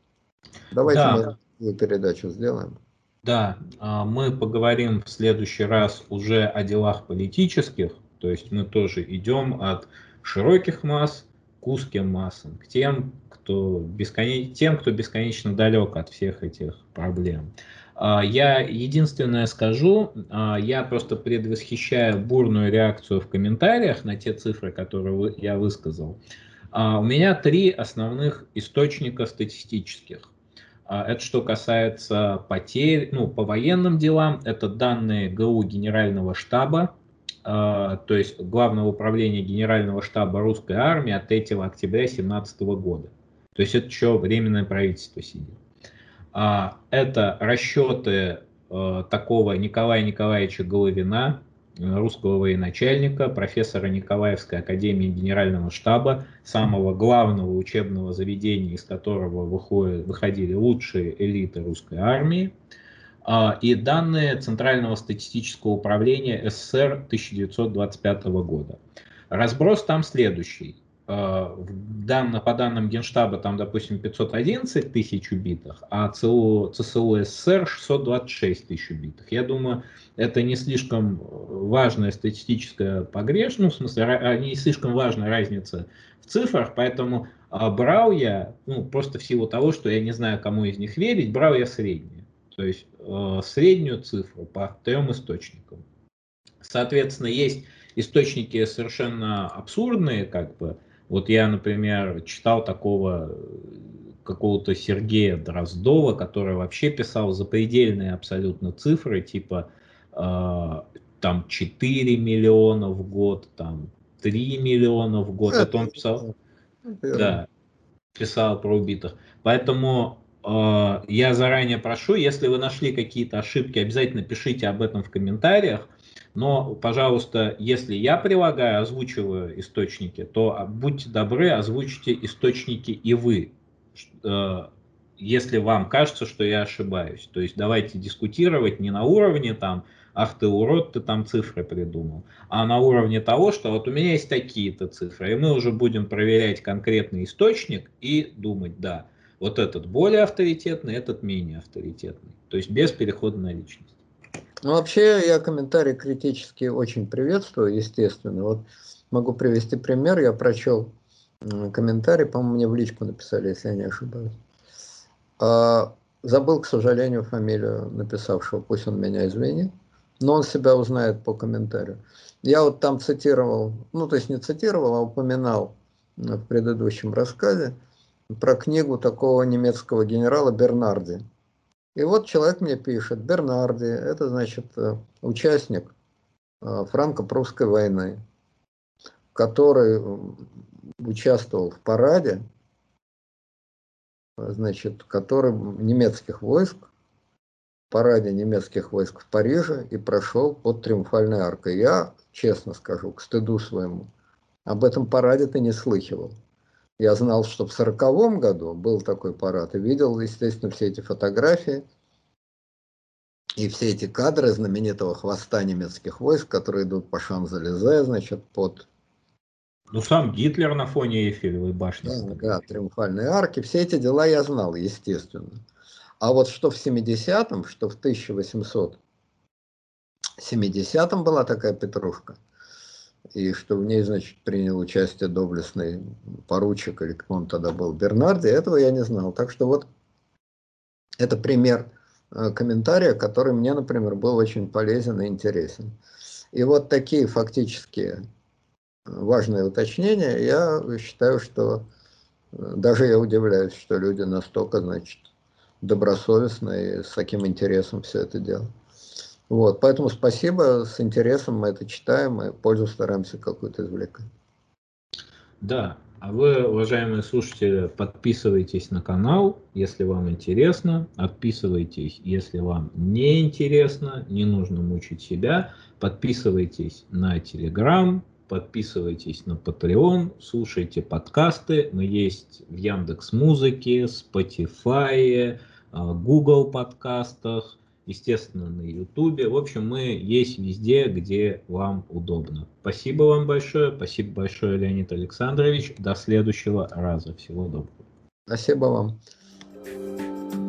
Давайте да. мы передачу сделаем. Да, а, мы поговорим в следующий раз уже о делах политических, то есть мы тоже идем от широких масс к узким массам, к тем, кто, бесконеч... тем, кто бесконечно далек от всех этих проблем. А, я единственное скажу, а, я просто предвосхищаю бурную реакцию в комментариях на те цифры, которые я высказал. У меня три основных источника статистических. А, это что касается потерь, ну, по военным делам, это данные ГУ Генерального штаба, а, то есть Главного управления Генерального штаба русской армии от 3 октября 2017 года. То есть это еще временное правительство сидит. А, это расчеты такого Николая Николаевича Головина, русского военачальника, профессора Николаевской академии генерального штаба, самого главного учебного заведения, из которого выходят, выходили лучшие элиты русской армии, а, и данные Центрального статистического управления СССР 1925 года. Разброс там следующий. Э, дан, по данным Генштаба там, допустим, 511 тысяч убитых, а ЦУ, ЦСУ СССР 626 тысяч убитых. Я думаю, это не слишком важная статистическая погрешность, в смысле, не слишком важная разница в цифрах, поэтому а, брал я, ну, просто в силу того, что я не знаю, кому из них верить, брал я среднюю. То есть э, среднюю цифру по трем источникам. Соответственно, есть источники совершенно абсурдные, как бы, вот я, например, читал такого какого-то Сергея Дроздова, который вообще писал запредельные абсолютно цифры, типа э, там 4 миллиона в год, там 3 миллиона в год. Это он писал, да, писал про убитых. Поэтому э, я заранее прошу, если вы нашли какие-то ошибки, обязательно пишите об этом в комментариях. Но, пожалуйста, если я прилагаю, озвучиваю источники, то будьте добры, озвучьте источники и вы, э, если вам кажется, что я ошибаюсь. То есть давайте дискутировать не на уровне там, ах ты урод, ты там цифры придумал, а на уровне того, что вот у меня есть такие-то цифры, и мы уже будем проверять конкретный источник и думать, да, вот этот более авторитетный, этот менее авторитетный. То есть без перехода на личность. Ну, вообще, я комментарии критические очень приветствую, естественно. Вот могу привести пример. Я прочел комментарий, по-моему, мне в личку написали, если я не ошибаюсь. А, забыл, к сожалению, фамилию написавшего, пусть он меня извинит, но он себя узнает по комментарию. Я вот там цитировал, ну, то есть не цитировал, а упоминал в предыдущем рассказе про книгу такого немецкого генерала Бернарди и вот человек мне пишет, Бернарди, это значит э, участник э, франко-прусской войны, который участвовал в параде, значит, который немецких войск, параде немецких войск в Париже и прошел под Триумфальной аркой. Я, честно скажу, к стыду своему, об этом параде ты не слыхивал. Я знал, что в сороковом году был такой парад, и видел, естественно, все эти фотографии и все эти кадры знаменитого хвоста немецких войск, которые идут по Шанзелезе, значит, под... Ну, сам Гитлер на фоне Эйфелевой башни. Да, да, триумфальные арки, все эти дела я знал, естественно. А вот что в 70-м, что в 1870-м была такая петрушка – и что в ней, значит, принял участие доблестный поручик, или кто он тогда был, Бернарди, этого я не знал. Так что вот это пример э, комментария, который мне, например, был очень полезен и интересен. И вот такие фактические э, важные уточнения, я считаю, что э, даже я удивляюсь, что люди настолько, значит, добросовестно и с таким интересом все это делают. Вот, поэтому спасибо, с интересом мы это читаем и пользу стараемся какую-то извлекать. Да, А вы, уважаемые слушатели, подписывайтесь на канал, если вам интересно, отписывайтесь, если вам не интересно, не нужно мучить себя, подписывайтесь на Телеграм, подписывайтесь на Patreon, слушайте подкасты, мы есть в Яндекс Музыке, Spotify, а, Google подкастах, естественно, на YouTube. В общем, мы есть везде, где вам удобно. Спасибо вам большое. Спасибо большое, Леонид Александрович. До следующего раза. Всего доброго. Спасибо вам.